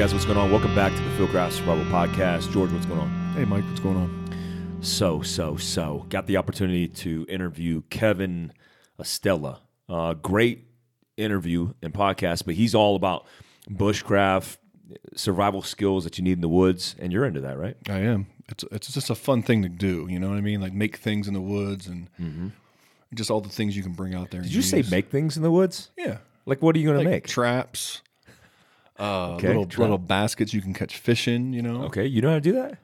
Guys, what's going on? Welcome back to the Fieldcraft Survival Podcast. George, what's going on? Hey, Mike, what's going on? So, so, so, got the opportunity to interview Kevin Estela. Uh, great interview and podcast, but he's all about bushcraft, survival skills that you need in the woods, and you're into that, right? I am. It's it's just a fun thing to do. You know what I mean? Like make things in the woods and just all the things you can bring out there. Mm-hmm. Did you say make things in the woods? Yeah, Like, what are you going like to make? traps, uh, Okay, little little baskets you can catch fish in. You know? okay, you know how to do that?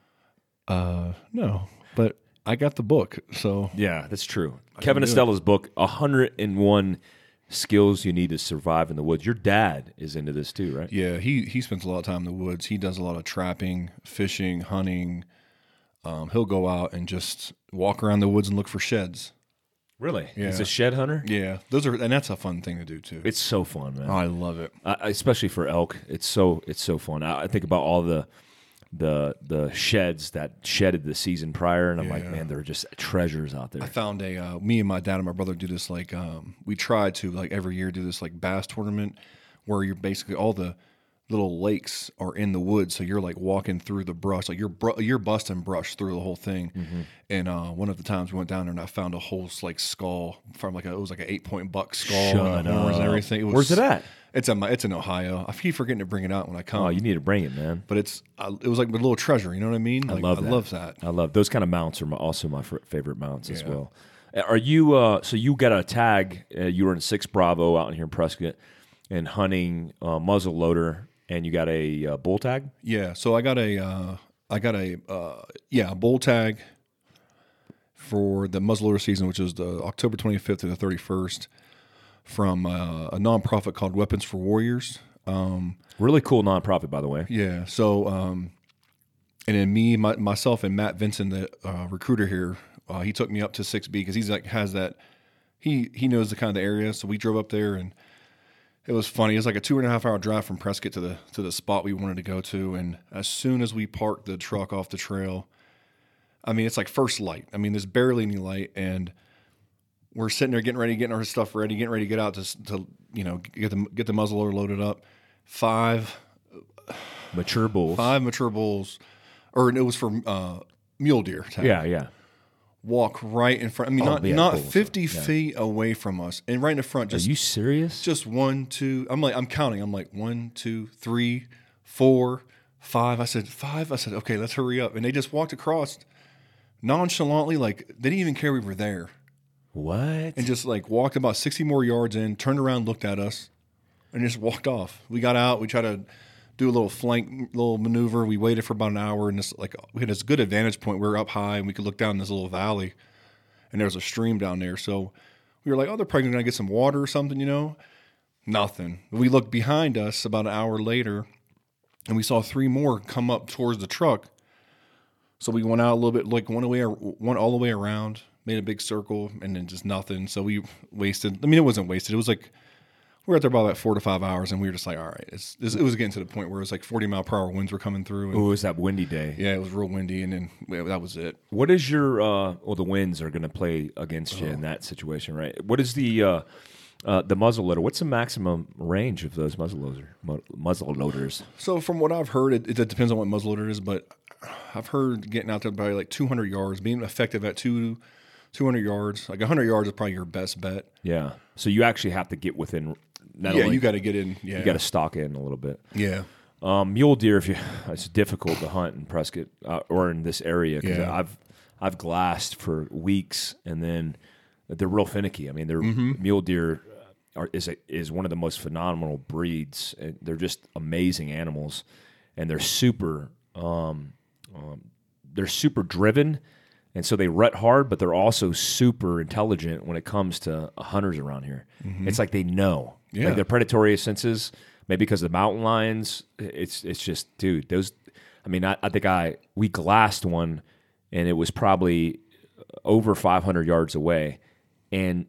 Uh, no, but I got the book, so Yeah, that's true. Kevin do it. Estela's book, 101 Skills You Need to Survive in the Woods. Your dad is into this too, right? yeah, he he spends a lot of time in the woods. He does a lot of trapping, fishing, hunting. Um, he'll go out and just walk around the woods and look for sheds. Really? He's Yeah. a shed hunter? Yeah, those are and that's a fun thing to do too. It's so fun, man. I love it. uh, especially for elk. It's so it's so fun. I, I think about all the the the sheds that shedded the season prior, and I'm like, Yeah. man, they're just treasures out there. I found a uh, me and my dad and my brother do this like um, we try to like every year do this like bass tournament where you're basically all the little lakes are in the woods, so you're like walking through the brush, like you're br- you're busting brush through the whole thing. Mm-hmm. And uh, one of the times we went down there and I found a whole like skull from like a, it was like an eight point buck skull Shut and horns and everything. It was, Where's it at? It's in my, it's in Ohio. I keep forgetting to bring it out when I come. Oh, you need to bring it, man. but it's uh, it was like a little treasure. You know what I mean? Like, love that. I love that. I love those kind of mounts are my, also my f- favorite mounts as well. Are you uh, so you got a tag? Uh, you were in six Bravo out in here in Prescott and hunting uh, muzzle loader, and you got a uh, bull tag. Yeah, so I got a uh, I got a uh, yeah a bull tag for the muzzleloader season, which is the October 25th to the 31st, from uh, a nonprofit called Weapons for Warriors. Um, Really cool nonprofit, by the way. yeah, so um, and then me, my, myself, and Matt Vincent, the uh, recruiter here, uh, he took me up to 6B because he's like has that he he knows the kind of the area, so we drove up there and it was funny. It was like a two and a half hour drive from Prescott to the to the spot we wanted to go to, and as soon as we parked the truck off the trail, I mean it's like first light. I mean there's barely any light, and we're sitting there getting ready, getting our stuff ready, getting ready to get out to, to you know get the get the muzzleloader loaded up. Five Mature bulls. five mature bulls, or it was for uh, mule deer. tag. Yeah, yeah. Walk right in front. I mean, Oh, not yeah, not fifty yeah. feet away from us, and right in the front, Just, Are you serious? just one, two. I'm like, I'm counting. I'm like one, two, three, four, five. I said five. I said, okay, let's hurry up. And they just walked across nonchalantly, like they didn't even care we were there, what? and just like walked about sixty more yards in, turned around, looked at us, and just walked off. We got out. We tried to do a little flank, little maneuver. We waited for about an hour, and this like we had this good advantage point. We were up high, and we could look down this little valley, and there was a stream down there. So we were like, oh, they're probably gonna get some water or something, you know. Nothing. We looked behind us about an hour later, and we saw three more come up towards the truck. So we went out a little bit, like one away, one all the way around, made a big circle, and then just nothing. So we wasted. I mean, it wasn't wasted. It was like we were out there about like four to five hours, and we were just like, all right, it's, this, it was getting to the point where it was like forty mile per hour winds were coming through, and Oh, it was that windy day. yeah, it was real windy, and then yeah, that was it. What is your uh well the winds are going to play against you in that situation, right? What is the uh uh, the muzzle loader. What's the maximum range of those muzzle loader mu- muzzle loaders? So from what I've heard, it, it depends on what muzzle loader it is, but I've heard getting out there by like 200 yards, being effective at two, 200 yards, like 100 yards is probably your best bet. Yeah. So you actually have to get within. Not yeah, only, you got to get in. Yeah, you got to stock in a little bit. Yeah, Um, mule deer, if you, it's difficult to hunt in Prescott uh, or in this area because Yeah. I've I've glassed for weeks and then they're real finicky. I mean, they're Mm-hmm. mule deer are, is a, is one of the most phenomenal breeds. They're just amazing animals, and they're super um, um, they're super driven, and so they rut hard, but they're also super intelligent when it comes to hunters around here. It's like they know, Mm-hmm. Yeah. like their predatory senses. Maybe because of the mountain lions, it's it's just dude. Those, I mean, I, I think I we glassed one, and it was probably over 500 yards away, and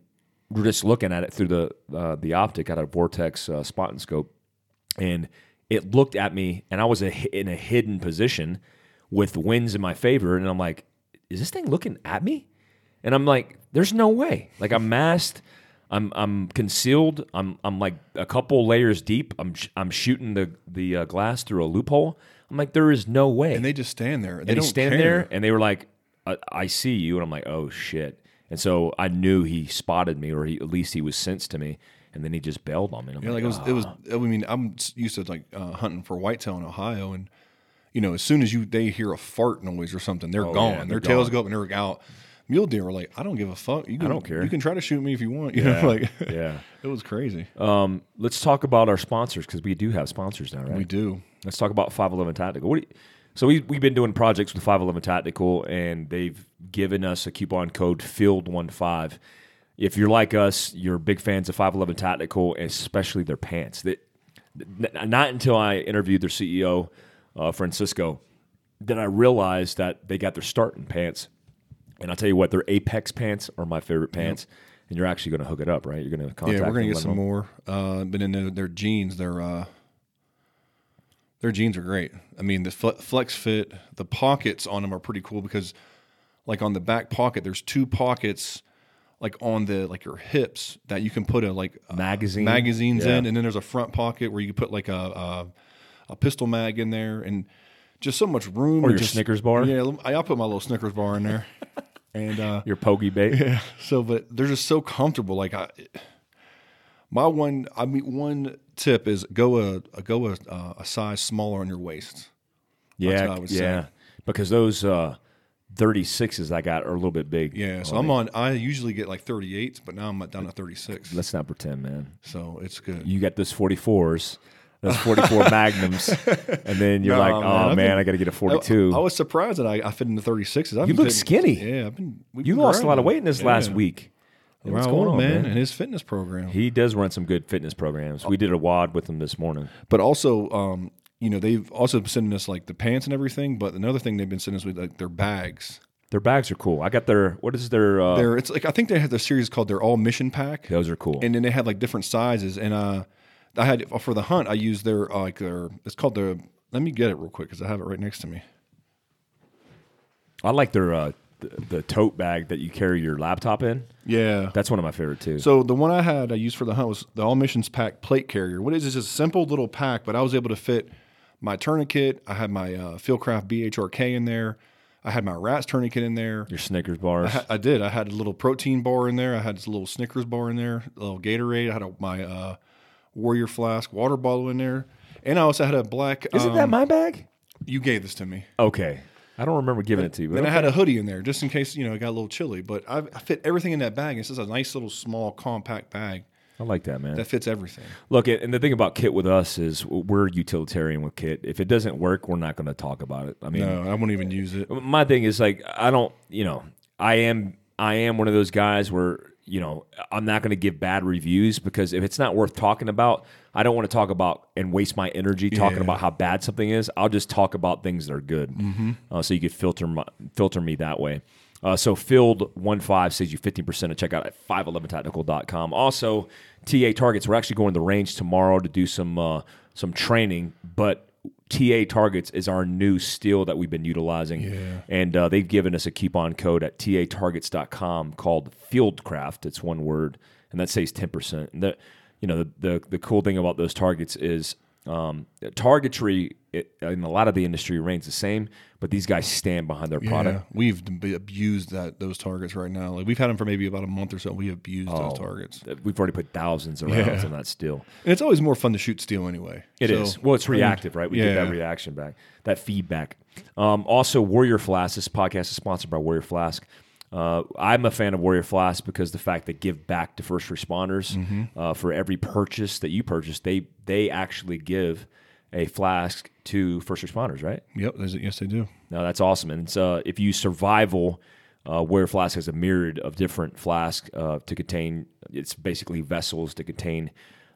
we're just looking at it through the uh, the optic out of Vortex uh, spot and scope, and it looked at me, and I was a, in a hidden position with winds in my favor, and I'm like, is this thing looking at me? And I'm like, there's no way. Like I'm masked. I'm I'm concealed. I'm I'm like a couple layers deep. I'm sh- I'm shooting the the uh, glass through a loophole. I'm like, there is no way. And they just stand there. They and stand care. there, and they were like, I, "I see you," and I'm like, "Oh shit!" And so I knew he spotted me, or he, at least he was sensed to me, and then he just bailed on me. And I'm Yeah, like like, it was. It was. I mean, I'm used to like uh, hunting for whitetail in Ohio, and you know, as soon as you they hear a fart noise or something, they're Oh, gone. yeah, Their they're tails gone. go up and they're out. Mule deer were like, I don't give a fuck. You can, don't care. You can try to shoot me if you want. You Yeah, know, like yeah. it was crazy. Um, let's talk about our sponsors because we do have sponsors now, right? We do. Let's talk about 511 Tactical. What do you, so we we've been doing projects with 511 Tactical, and they've given us a coupon code Field15. If you're like us, you're big fans of 511 Tactical, especially their pants. That not until I interviewed their CEO, uh, Francisco, did I realize that they got their start in pants. And I'll tell you what, their Apex pants are my favorite pants. And you're actually going to hook it up, right? You're going to contact. Yeah, we're gonna get some them more. Uh, but in their, their jeans, their uh, their jeans are great. I mean, the flex fit, the pockets on them are pretty cool because, like on the back pocket, there's two pockets, like on the like your hips that you can put a like uh, Magazine? magazines Yeah. in, and then there's a front pocket where you can put like a a, a pistol mag in there, and just so much room. Or your just- Snickers bar? Yeah, I- I'll put my little Snickers bar in there, and. uh Your pokey bait. yeah. So, but they're just so comfortable. Like I, my one, I mean, one tip is go a, a go a, uh, a size smaller on your waist. Yeah, what I would yeah. say. Because those uh, 36s I got are a little bit big. Yeah. So I'm on. I usually get like 38s, but now I'm down to 36. Let's not pretend, man. So it's good. You got those 44s, those 44 Magnums, and then you're No, like, oh I've man, been- I got to get a 42. I was surprised that I, I fit in the 36s. I've You look skinny. Yeah, I've been. you lost a lot of weight in this last Yeah. week. What's Raul, going on, man, man? And his fitness program. He does run some good fitness programs. We did a WOD with him this morning. but also um, you know they've also been sending us like the pants and everything but another thing they've been sending us with like their bags Their bags are cool. I got their, what is their, uh, they're it's like i think they have the series called their all mission pack those are cool. and then they have like different sizes and uh i had for the hunt i used their uh, like their it's called the. let me get it real quick because i have it right next to me I like their, uh, the, the tote bag that you carry your laptop in. yeah That's one of my favorite too. so the one i had i used for the hunt was the all missions pack plate carrier what is this just a simple little pack but i was able to fit my tourniquet i had my uh, fieldcraft bhrk in there i had my rats tourniquet in there your Snickers bars. I, I did. I had a little protein bar in there. I had this little Snickers bar in there, a little Gatorade. I had a, my uh, Warrior flask water bottle in there, and I also had a black. Isn't um, that my bag? you gave this to me? Okay. I don't remember giving it to you. But Then I had a hoodie in there just in case you know it got a little chilly. But I, I fit everything in that bag. It's just a nice little small compact bag I like that, man. that fits everything. Look, and the thing about kit with us is we're utilitarian with kit. If it doesn't work, we're not going to talk about it. I mean, No, I won't even use it. my thing is like I don't, you know, I am I am one of those guys where you know I'm not going to give bad reviews because if it's not worth talking about, I don't want to talk about and waste my energy talking Yeah. about how bad something is. I'll just talk about things that are good, Mm-hmm. uh, so you could filter my, filter me that way. Uh, so Field One Five saves you fifteen percent at checkout at 511tactical.com. Also, TA targets. We're actually going to the range tomorrow to do some uh, some training, but TA targets is our new steel that we've been utilizing. Yeah. And uh, they've given us a coupon code at tatargets.com called Fieldcraft. It's one word, and that saves 10%. And the, you know, the, the, the cool thing about those targets is um, targetry it, in a lot of the industry remains the same, but these guys stand behind their Yeah, product. we've abused that those targets right now. Like we've had them for maybe about a month or so. We abused Oh. those targets. We've already put thousands of rounds Yeah. on that steel. And it's always more fun to shoot steel anyway. It So, is. Well, it's reactive, right? We get that reaction back, that feedback. Um, also, Warrior Flask. This podcast is sponsored by Warrior Flask. Uh, I'm a fan of Warrior Flask because the fact they give back to first responders Mm-hmm. uh, for every purchase that you purchase, they they actually give a flask to first responders, right? Yep. Yes, they do. No, that's awesome. And it's, uh, if you survival, uh, Warrior Flask has a myriad of different flasks uh, to contain. It's basically vessels to contain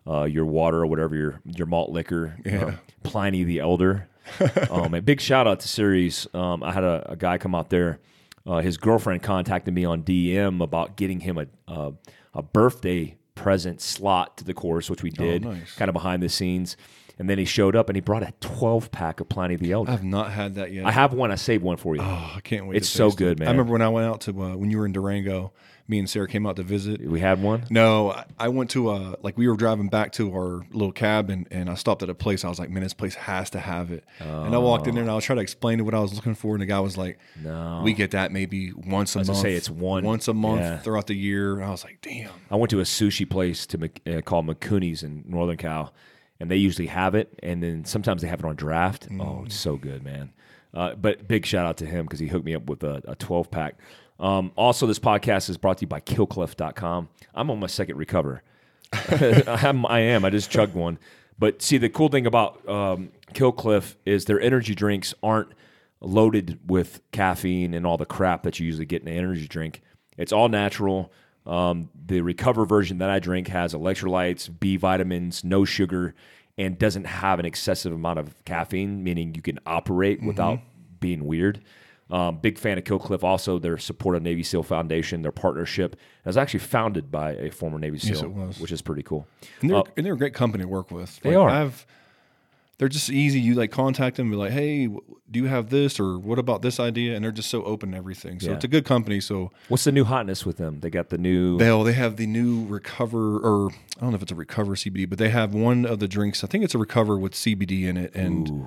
uh, your water or whatever your your malt liquor. Uh, Pliny the Elder. um, a big shout out to Series. Um, I had a, a guy come out there. Uh, his girlfriend contacted me on DM about getting him a a, a birthday present slot to the course, which we did, nice. kind of behind the scenes. And then he showed up and he brought a 12 pack of Pliny the Elder. I have not had that yet. I have one. I saved one for you. oh, I can't wait. It's so taste it. good, man. I remember when I went out to uh, when you were in Durango. Me and Sarah came out to visit. we had one. No, I- I went to uh like we were driving back to our little cabin and I stopped at a place. I was like, man, this place has to have it. And I walked in there and I was trying to explain to what I was looking for, and the guy was like, No. we get that maybe once a was month. say, it's one- once a month yeah. throughout the year. And I was like, damn. I went to a sushi place to uh, called McCooney's in Northern Cal, and they usually have it, and then sometimes they have it on draft. Oh, it's so good, man! Uh, but big shout out to him because he hooked me up with a, a 12 pack. Um, also, this podcast is brought to you by KillCliff.com. I'm on my second recover. I'm, I am. I just chugged one. But see, the cool thing about um, Killcliff is their energy drinks aren't loaded with caffeine and all the crap that you usually get in an energy drink. It's all natural. Um, the recover version that I drink has electrolytes, B vitamins, no sugar, and doesn't have an excessive amount of caffeine, meaning you can operate without being weird. Um, big fan of Killcliff. Also, their support of Navy SEAL Foundation, their partnership, it was actually founded by a former Navy SEAL, was. which is pretty cool. And they're, and they're a great company to work with. They are. I've, they're just easy. You like contact them, and be like, hey, do you have this or what about this idea? And they're just so open to everything. So Yeah. it's a good company. So What's the new hotness with them? They got the new. they they have the new recover or I don't know if it's a recover CBD, but they have one of the drinks. I think it's a recover with CBD in it. And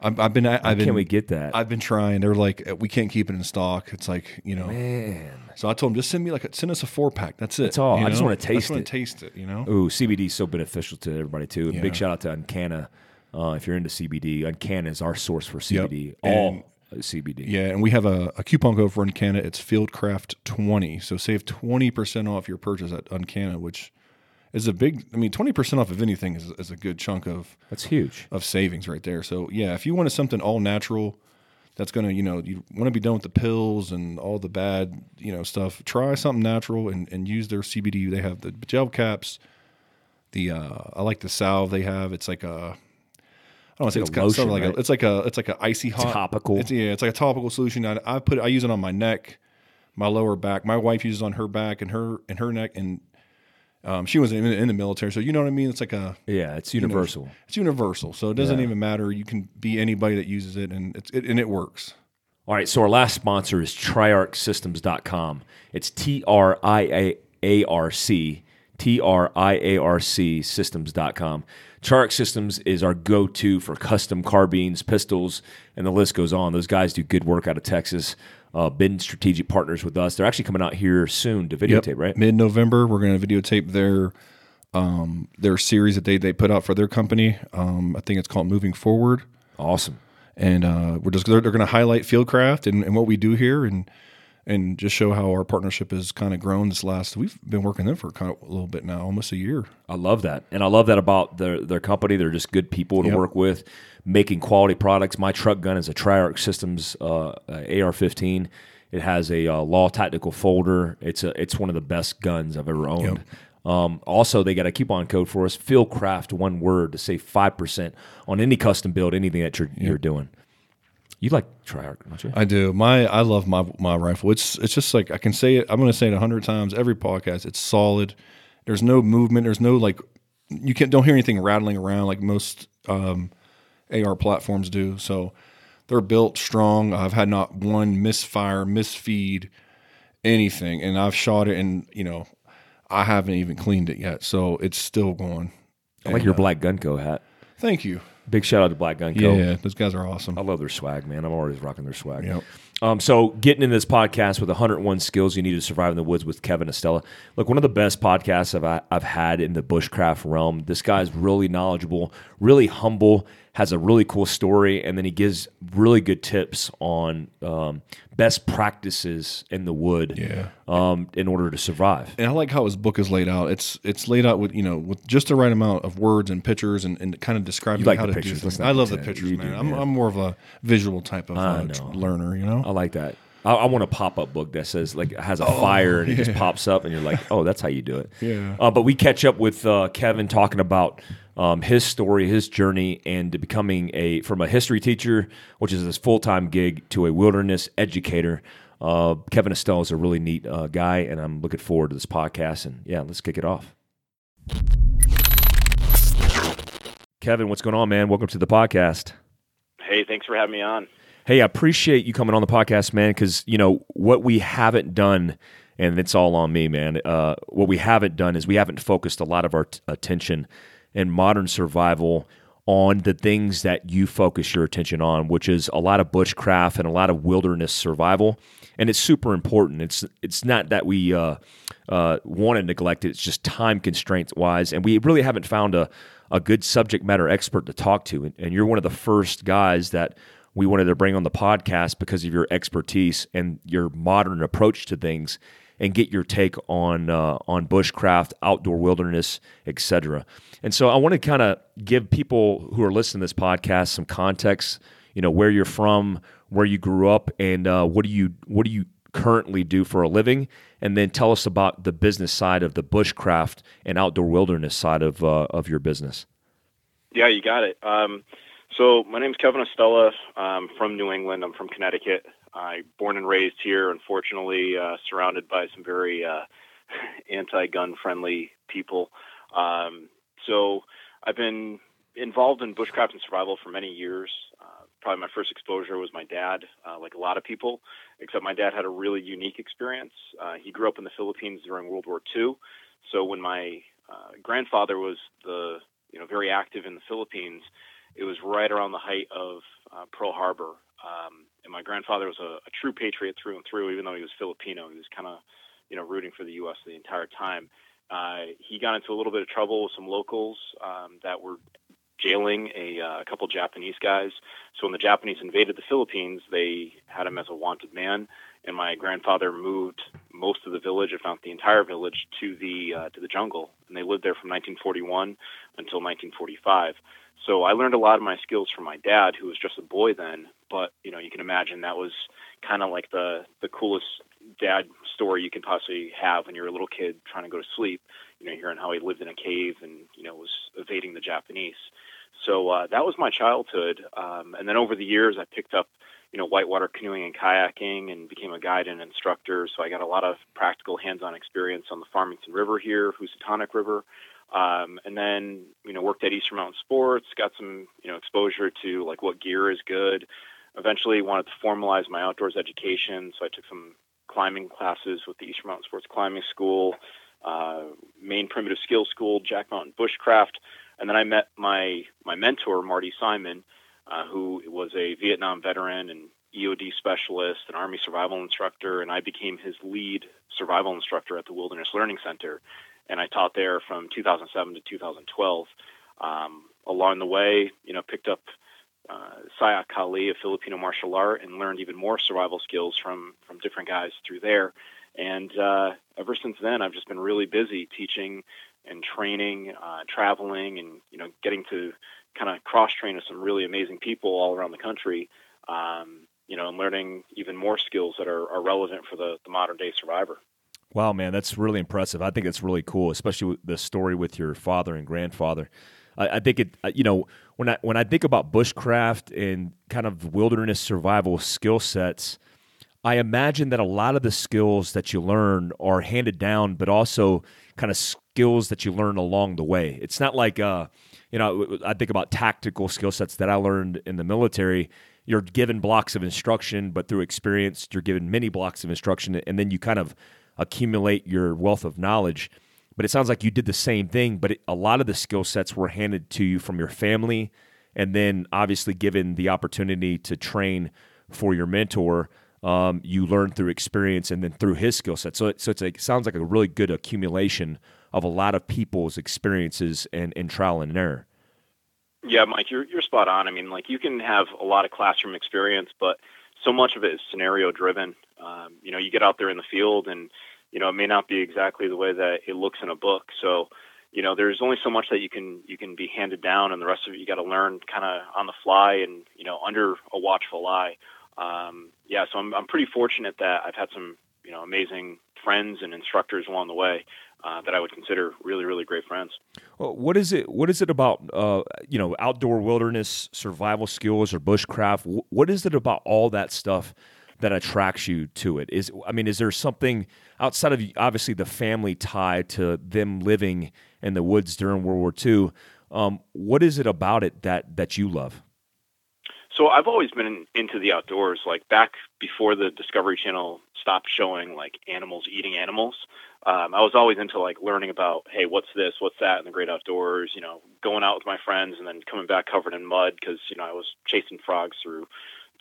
I've, I've been I've been can we get that? I've been trying. They're like, uh, we can't keep it in stock. It's like you know. Man. So I told them just send me like a, send us a four pack. That's it. That's all. you I just know? wanna taste wanna it. taste it. You know. Ooh, CBD is so beneficial to everybody too. Big shout out to Uncanna. Uh, if you're into CBD, Uncanna is our source for Yep. CBD. And- All CBD. Yeah, and we have a, a coupon code for Uncanna. It's Fieldcraft20. So save 20% off your purchase at Uncanna, which is a big, I mean, 20% off of anything is, is a good chunk of, That's huge. of savings right there. So yeah, if you wanted something all natural, that's going to, you know, you want to be done with the pills and all the bad, you know, stuff, try something natural and, and use their CBD. They have the gel caps. The, uh, I like the salve they have. It's like a, don't want to say it's a of lotion, like right? a, it's like a, it's like a icy hot topical. It's, yeah, it's like a topical solution. I, I put, I use it on my neck, my lower back. My wife uses it on her back and her and her neck, and um, she was in, in the military, so you know what I mean. It's like a, Yeah, it's you know, universal. it's universal, so it doesn't Yeah. even matter. You can be anybody that uses it, and it's it, and it works. All right, so our last sponsor is triarcsystems.com. It's T R I A R C, T R I A R C systems.com. Triarc Systems is our go to for custom carbines, pistols, and the list goes on. Those guys do good work out of Texas. Uh, been strategic partners with us. They're actually coming out here soon to videotape, right? Mid November, we're going to videotape their um, their series that they they put out for their company. Um, I think it's called Moving Forward. Awesome. and uh, we're just they're, they're going to highlight Fieldcraft and, and what we do here, and and just show how our partnership has kind of grown this last. We've been working them for kind of a little bit now, almost a year. I love that, and I love that about their their company. They're just good people to Yep. work with, making quality products. My truck gun is a Triarc Systems uh, AR-15. It has a uh, LAW Tactical folder. It's a it's one of the best guns I've ever owned. Um, also, they got a coupon code for us: Fieldcraft, one word, to save five percent on any custom build, anything that you're you're doing. You like Triarc, don't you? I do. My I love my my rifle. It's it's just like I can say it. I'm going to say it a hundred times every podcast. It's solid. There's no movement. There's no like you can't don't hear anything rattling around like most um, AR platforms do. So they're built strong. I've had not one misfire, misfeed, anything, and I've shot it, and you know I haven't even cleaned it yet. So it's still going. I like your Black Gunco hat. Thank you. Big shout out to Black Gunco. Yeah, those guys are awesome. I love their swag, man. I'm always rocking their swag. Yep. Um, so getting in this podcast with 101 skills you need to survive in the woods with Kevin Estela. Look, one of the best podcasts I've, I've had in the bushcraft realm. This guy's really knowledgeable, really humble, has a really cool story, and then he gives really good tips on um, best practices in the wood Yeah. um, in order to survive. and I like how his book is laid out. It's it's laid out with you know with just the right amount of words and pictures and, and kind of describing like how to pictures. do things. I love the pictures, man. do, I'm. I'm more of a visual type of uh, learner. You know. I like that. I, I want a pop up book that says like has a fire and it just pops up and you're like, oh, that's how you do it. Yeah. Uh, but we catch up with uh, Kevin talking about um, his story, his journey, and to becoming a from a history teacher, which is his full time gig, to a wilderness educator. Uh, Kevin Estela is a really neat uh, guy, and I'm looking forward to this podcast. And yeah, let's kick it off. Kevin, what's going on, man? Welcome to the podcast. Hey, thanks for having me on. Hey, I appreciate you coming on the podcast, man, because, you know, what we haven't done, and it's all on me, man, uh, what we haven't done is we haven't focused a lot of our t- attention in modern survival on the things that you focus your attention on, which is a lot of bushcraft and a lot of wilderness survival. And it's super important. It's it's not that we uh, uh, want to neglect it. It's just time constraints wise, and we really haven't found a a good subject matter expert to talk to. And, and you're one of the first guys that we wanted to bring on the podcast because of your expertise and your modern approach to things and get your take on uh, on bushcraft, outdoor wilderness, etc. And so I want to kind of give people who are listening to this podcast some context. You know where you're from, where you grew up, and uh, what do you what do you currently do for a living, and then tell us about the business side of the bushcraft and outdoor wilderness side of uh, of your business. Yeah, you got it. Um, so my name is Kevin Estela. I'm from New England. I'm from Connecticut. I born and raised here. Unfortunately, uh, surrounded by some very uh, anti-gun friendly people. Um, so I've been involved in bushcraft and survival for many years. Uh, probably my first exposure was my dad, uh, like a lot of people, except my dad had a really unique experience. Uh, he grew up in the Philippines during World War II. So when my uh, grandfather was the you know very active in the Philippines, it was right around the height of uh, Pearl Harbor. Um, and my grandfather was a, a true patriot through and through, even though he was Filipino. He was kind of, you know, rooting for the U.S. the entire time. Uh, he got into a little bit of trouble with some locals um, that were jailing a, uh, a couple Japanese guys. So when the Japanese invaded the Philippines, they had him as a wanted man. And my grandfather moved most of the village, if not the entire village, to the uh, to the jungle, and they lived there from 1941 until 1945. So I learned a lot of my skills from my dad, who was just a boy then. But you know, you can imagine that was kind of like the the coolest dad story you can possibly have when you're a little kid trying to go to sleep. You know, hearing how he lived in a cave and you know was evading the Japanese. So uh, that was my childhood. Um, and then over the years, I picked up you know whitewater canoeing and kayaking and became a guide and instructor. So I got a lot of practical hands-on experience on the Farmington River here, Housatonic River. Um, and then you know worked at Eastern Mountain Sports, got some you know exposure to like what gear is good. Eventually wanted to formalize my outdoors education, so I took some climbing classes with the Eastern Mountain Sports Climbing School, uh, Maine Primitive Skills School, Jack Mountain Bushcraft, and then I met my my mentor Marty Simon, uh, who was a Vietnam veteran and EOD specialist, an Army survival instructor, and I became his lead survival instructor at the Wilderness Learning Center and I taught there from 2007 to 2012. Um, along the way, you know, picked up uh, Silat Kali, a Filipino martial art, and learned even more survival skills from from different guys through there. And uh, ever since then, I've just been really busy teaching and training, uh, traveling, and you know, getting to kind of cross train with some really amazing people all around the country. Um, you know, and learning even more skills that are, are relevant for the, the modern day survivor. Wow, man, that's really impressive. I think it's really cool, especially the story with your father and grandfather. I, I think it, you know, when I when I think about bushcraft and kind of wilderness survival skill sets, I imagine that a lot of the skills that you learn are handed down, but also kind of skills that you learn along the way. It's not like, uh, you know, I think about tactical skill sets that I learned in the military. You're given blocks of instruction, but through experience, you're given many blocks of instruction, and then you kind of accumulate your wealth of knowledge. But it sounds like you did the same thing, but it, a lot of the skill sets were handed to you from your family, and then obviously given the opportunity to train for your mentor. Um, you learn through experience and then through his skill set. So, so a, it sounds like a really good accumulation of a lot of people's experiences and, and trial and error. Yeah, Mike, you're you're spot on. I mean, like you can have a lot of classroom experience, but so much of it is scenario driven. Um, you know, you get out there in the field and, you know, it may not be exactly the way that it looks in a book. So, you know, there's only so much that you can you can be handed down, and the rest of it you got to learn kind of on the fly and you know under a watchful eye. Um, yeah, so I'm I'm pretty fortunate that I've had some you know amazing friends and instructors along the way uh, that I would consider really really great friends. Well, what is it? What is it about uh, you know outdoor wilderness survival skills or bushcraft? What is it about all that stuff that attracts you to it? Is I mean, is there something outside of obviously the family tie to them living in the woods during World War II? Um, what is it about it that that you love? So I've always been into the outdoors. Like back before the Discovery Channel stopped showing like animals eating animals, um, I was always into like learning about hey, what's this, what's that in the great outdoors. You know, going out with my friends and then coming back covered in mud because you know I was chasing frogs through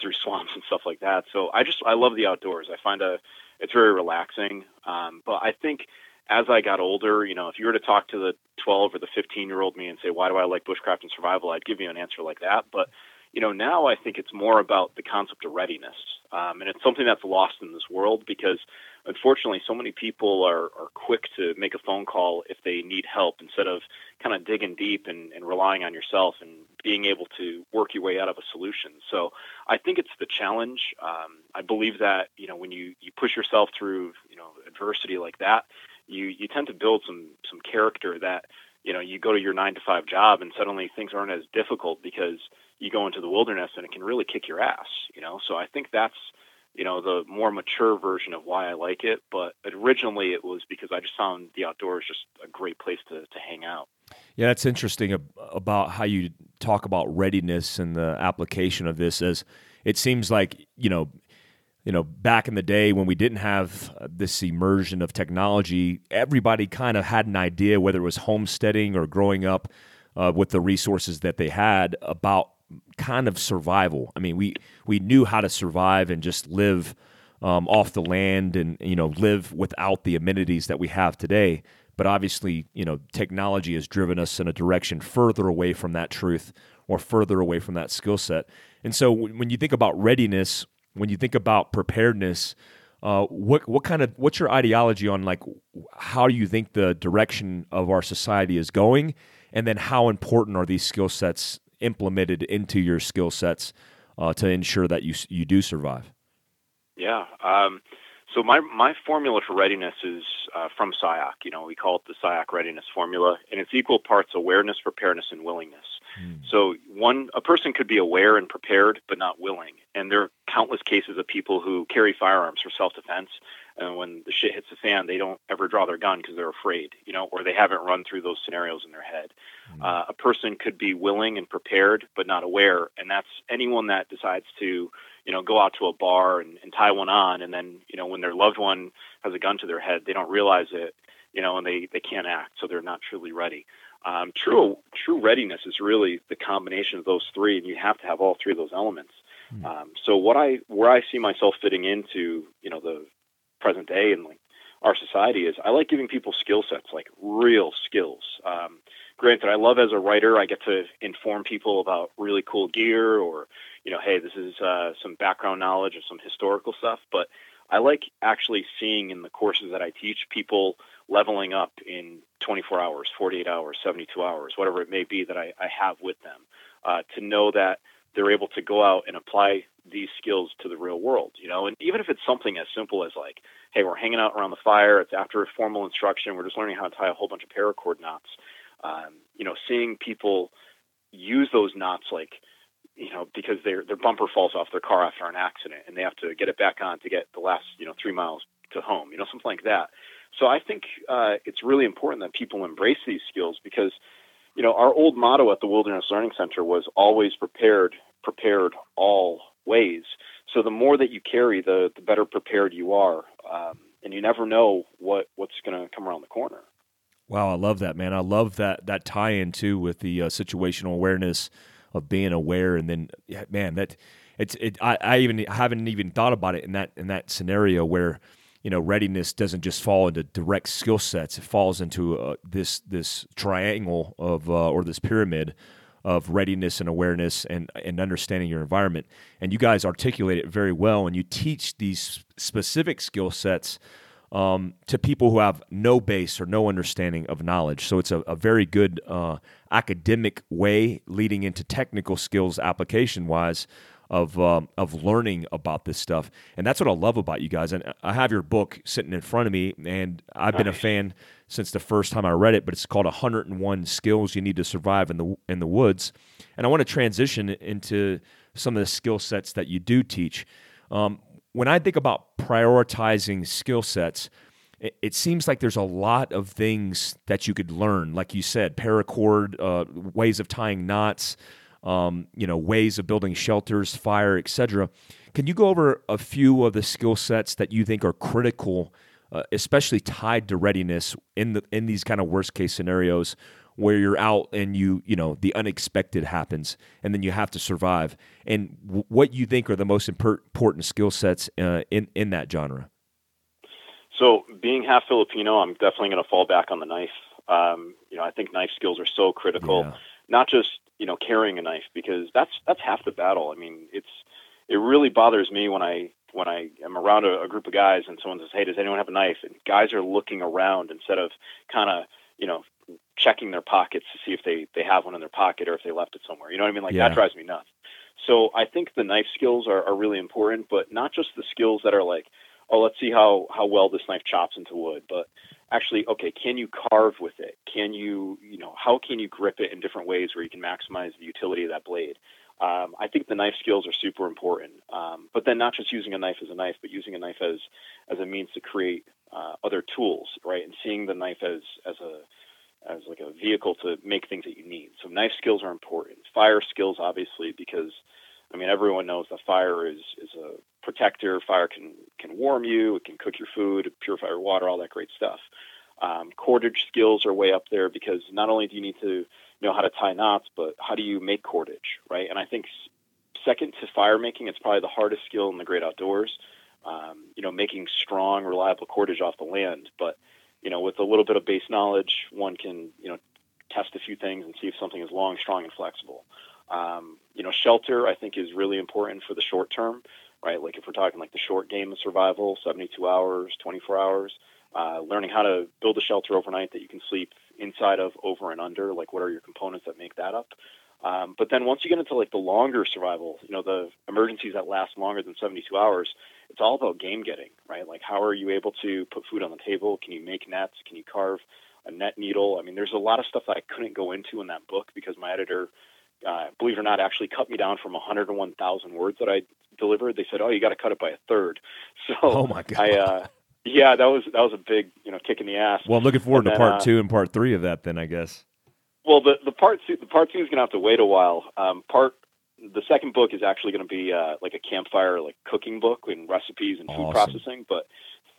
through swamps and stuff like that. So I just I love the outdoors. I find a it's very relaxing. Um, but I think as I got older, you know, if you were to talk to the 12 or the 15 year old me and say, why do I like bushcraft and survival? I'd give you an answer like that. But, you know, now I think it's more about the concept of readiness. Um, and it's something that's lost in this world because unfortunately so many people are, are quick to make a phone call if they need help instead of kind of digging deep and, and relying on yourself and being able to work your way out of a solution. So I think it's the challenge. Um, I believe that, you know, when you, you push yourself through, you know, adversity like that, you you tend to build some some character that you know you go to your nine to five job and suddenly things aren't as difficult because you go into the wilderness and it can really kick your ass you know so i think that's you know the more mature version of why i like it but originally it was because i just found the outdoors just a great place to, to hang out. Yeah that's interesting about how you talk about readiness and the application of this as it seems like you know you know, back in the day when we didn't have uh, this immersion of technology, everybody kind of had an idea, whether it was homesteading or growing up uh, with the resources that they had, about kind of survival. I mean, we we knew how to survive and just live um, off the land and you know live without the amenities that we have today. But obviously, you know, technology has driven us in a direction further away from that truth or further away from that skill set. And so, when you think about readiness when you think about preparedness, uh, what what kind of what's your ideology on like how you think the direction of our society is going, and then how important are these skill sets implemented into your skill sets uh, to ensure that you you do survive? Yeah. Um, so my my formula for readiness is uh, from SIOC. You know, we call it the SIOC readiness formula, and it's equal parts awareness, preparedness, and willingness. Mm. So one a person could be aware and prepared but not willing. And there are countless cases of people who carry firearms for self-defense and when the shit hits the fan, they don't ever draw their gun because they're afraid, you know, or they haven't run through those scenarios in their head. Mm. Uh, a person could be willing and prepared but not aware, and that's anyone that decides to, you know, go out to a bar and, and tie one on, and then, you know, when their loved one has a gun to their head, they don't realize it, you know, and they they can't act, so they're not truly ready. Um, true true readiness is really the combination of those three, and you have to have all three of those elements. Hmm. Um, so what I where I see myself fitting into you know the present day and like our society is I like giving people skill sets like real skills. Um, granted, I love as a writer I get to inform people about really cool gear or you know hey this is uh, some background knowledge or some historical stuff, but I like actually seeing in the courses that I teach people leveling up in 24 hours, 48 hours, 72 hours, whatever it may be that I, I have with them, uh, to know that they're able to go out and apply these skills to the real world, you know, and even if it's something as simple as like, hey, we're hanging out around the fire, it's after a formal instruction, we're just learning how to tie a whole bunch of paracord knots, um, you know, seeing people use those knots like, you know, because their their bumper falls off their car after an accident and they have to get it back on to get the last, you know, three miles to home, you know, something like that. So I think uh, it's really important that people embrace these skills because, you know, our old motto at the Wilderness Learning Center was always prepared, prepared all ways. So the more that you carry, the the better prepared you are, um, and you never know what what's going to come around the corner. Wow, I love that, man. I love that that tie-in too with the uh, situational awareness of being aware, and then man, that it's it. I, I even haven't even thought about it in that in that scenario where you know readiness doesn't just fall into direct skill sets; it falls into uh, this this triangle of uh, or this pyramid of readiness and awareness and and understanding your environment. And you guys articulate it very well, and you teach these specific skill sets. Um, to people who have no base or no understanding of knowledge. So it's a, a very good uh, academic way leading into technical skills application wise of um, of learning about this stuff, and that's what I love about you guys. And I have your book sitting in front of me, and I've been a fan since the first time I read it. But it's called 101 Skills You Need to Survive in the in the Woods, and I want to transition into some of the skill sets that you do teach. Um, when I think about prioritizing skill sets, it, seems like there's a lot of things that you could learn, like you said, paracord, uh, ways of tying knots, um, you know, ways of building shelters, fire, etc. Can you go over a few of the skill sets that you think are critical, uh, especially tied to readiness in the in these kind of worst case scenarios where you're out and you you know the unexpected happens and then you have to survive. And w- what you think are the most important skill sets uh, in in that genre? So being half filipino i'm definitely going to fall back on the knife. Um, you know i think knife skills are so critical. Yeah. not just you know carrying a knife because that's that's half the battle. I mean it's it really bothers me when i when I am around a, a group of guys and someone says, "Hey, does anyone have a knife?" and guys are looking around instead of kind of you know checking their pockets to see if they they have one in their pocket or if they left it somewhere. You know what I mean? Like yeah. that drives me nuts. So I think the knife skills are, are really important, but not just the skills that are like, oh, let's see how how well this knife chops into wood, but actually, okay, can you carve with it? Can you, you know, how can you grip it in different ways where you can maximize the utility of that blade? Um, I think the knife skills are super important. Um, but then not just using a knife as a knife, but using a knife as as a means to create uh, other tools, right? And seeing the knife as as a as like a vehicle to make things that you need. So knife skills are important. Fire skills, obviously, because I mean everyone knows that fire is is a protector. Fire can can warm you, it can cook your food, purify your water, all that great stuff. Um, cordage skills are way up there because not only do you need to know how to tie knots, but how do you make cordage, right? And I think second to fire making, it's probably the hardest skill in the great outdoors. Um, you know, making strong, reliable cordage off the land, but you know, with a little bit of base knowledge, one can, you know, test a few things and see if something is long, strong, and flexible. Um, you know, shelter I think is really important for the short term, right? Like if we're talking like the short game of survival, 72 hours, 24 hours, uh, learning how to build a shelter overnight that you can sleep inside of, over and under, like what are your components that make that up. Um, but then once you get into like the longer survival, you know, the emergencies that last longer than 72 hours, it's all about game getting, right? Like how are you able to put food on the table? Can you make nets? Can you carve a net needle? I mean, there's a lot of stuff that I couldn't go into in that book because my editor, uh, believe it or not, actually cut me down from 101,000 words that I delivered. They said, "Oh, you got to cut it by a third. So, oh my god, I, uh, yeah, that was that was a big you know kick in the ass. Well, I'm looking forward and to then, part uh, two and part three of that. Then I guess. Well, the the part two the part two is going to have to wait a while. Um, part the second book is actually going to be uh, like a campfire like cooking book and recipes and food awesome. processing. But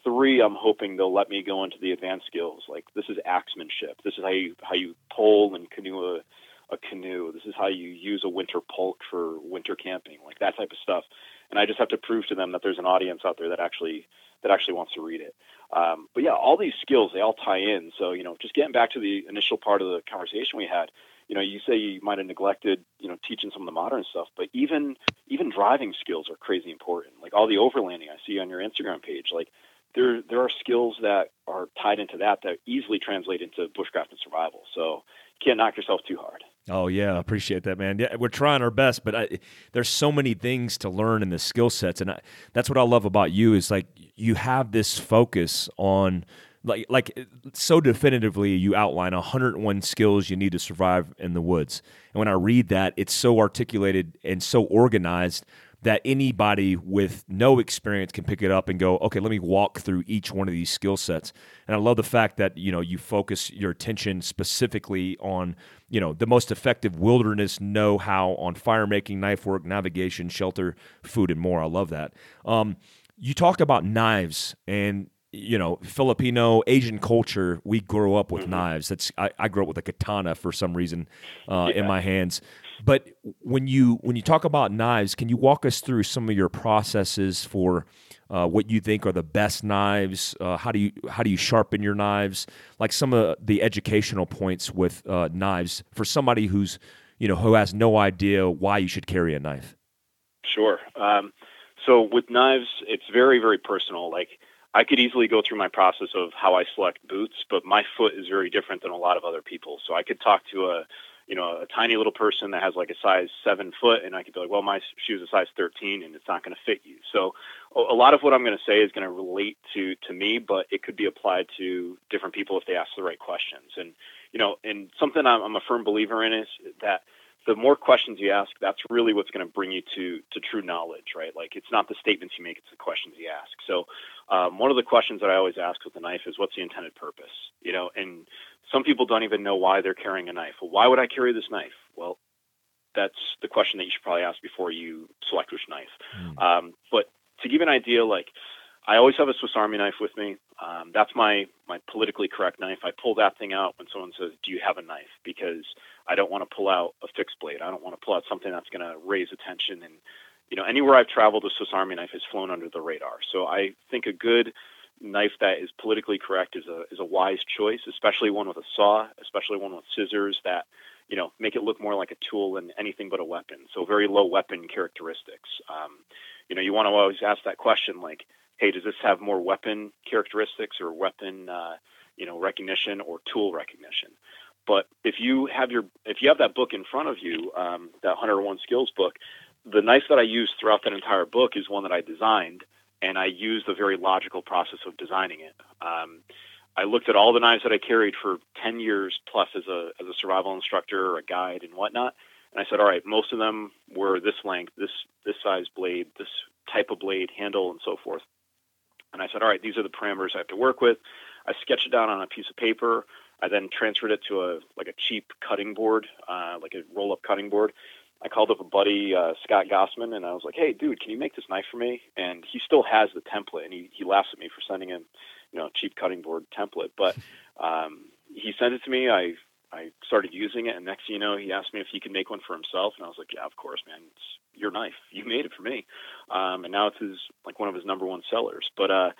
three, I'm hoping they'll let me go into the advanced skills. Like this is axemanship. This is how you how you pole and canoe a, a canoe. This is how you use a winter pulk for winter camping. Like that type of stuff. And I just have to prove to them that there's an audience out there that actually that actually wants to read it. Um, but yeah, all these skills they all tie in. So you know, just getting back to the initial part of the conversation we had, you know, you say you might have neglected, you know, teaching some of the modern stuff, but even even driving skills are crazy important. Like all the overlanding I see on your Instagram page, like there there are skills that are tied into that that easily translate into bushcraft and survival. So you can't knock yourself too hard. Oh yeah, appreciate that, man. Yeah, we're trying our best, but I, there's so many things to learn in the skill sets, and I, that's what I love about you is like you have this focus on like like so definitively you outline 101 skills you need to survive in the woods and when i read that it's so articulated and so organized that anybody with no experience can pick it up and go, okay, let me walk through each one of these skill sets. And I love the fact that you know you focus your attention specifically on you know the most effective wilderness know-how on fire making, knife work, navigation, shelter, food, and more. I love that. Um, you talk about knives and you know Filipino Asian culture. We grow up with mm-hmm. knives. That's I, I, grew up with a katana for some reason uh, yeah. in my hands. But when you when you talk about knives, can you walk us through some of your processes for uh, what you think are the best knives? Uh, how do you how do you sharpen your knives? Like some of the educational points with uh, knives for somebody who's you know who has no idea why you should carry a knife. Sure. Um, so with knives, it's very very personal. Like I could easily go through my process of how I select boots, but my foot is very different than a lot of other people. So I could talk to a you know, a tiny little person that has like a size seven foot, and I could be like, well, my shoe's a size 13 and it's not going to fit you. So a lot of what I'm going to say is going to relate to, to me, but it could be applied to different people if they ask the right questions. And, you know, and something I'm, I'm a firm believer in is that the more questions you ask, that's really what's going to bring you to to true knowledge, right? Like it's not the statements you make; it's the questions you ask. So, um, one of the questions that I always ask with a knife is, "What's the intended purpose?" You know, and some people don't even know why they're carrying a knife. Well, why would I carry this knife? Well, that's the question that you should probably ask before you select which knife. Mm. Um, but to give you an idea, like I always have a Swiss Army knife with me. Um, that's my my politically correct knife. I pull that thing out when someone says, "Do you have a knife?" Because I don't want to pull out a fixed blade. I don't want to pull out something that's going to raise attention. And you know, anywhere I've traveled, a Swiss Army knife has flown under the radar. So I think a good knife that is politically correct is a is a wise choice, especially one with a saw, especially one with scissors that you know make it look more like a tool than anything but a weapon. So very low weapon characteristics. Um, you know, you want to always ask that question like hey, does this have more weapon characteristics or weapon, uh, you know, recognition or tool recognition? But if you have your if you have that book in front of you, um, that 101 Skills book, the knife that I use throughout that entire book is one that I designed, and I used a very logical process of designing it. Um, I looked at all the knives that I carried for 10 years plus as a as a survival instructor or a guide and whatnot, and I said, all right, most of them were this length, this this size blade, this type of blade, handle, and so forth. And I said, all right, these are the parameters I have to work with. I sketched it down on a piece of paper. I then transferred it to a like a cheap cutting board, uh, like a roll-up cutting board. I called up a buddy, uh, Scott Gossman, and I was like, "Hey, dude, can you make this knife for me?" And he still has the template, and he, he laughs at me for sending him, you know, a cheap cutting board template. But um, he sent it to me. I I started using it, and next you know, he asked me if he could make one for himself, and I was like, "Yeah, of course, man. It's your knife. You made it for me." Um, and now it's his like one of his number one sellers. But uh,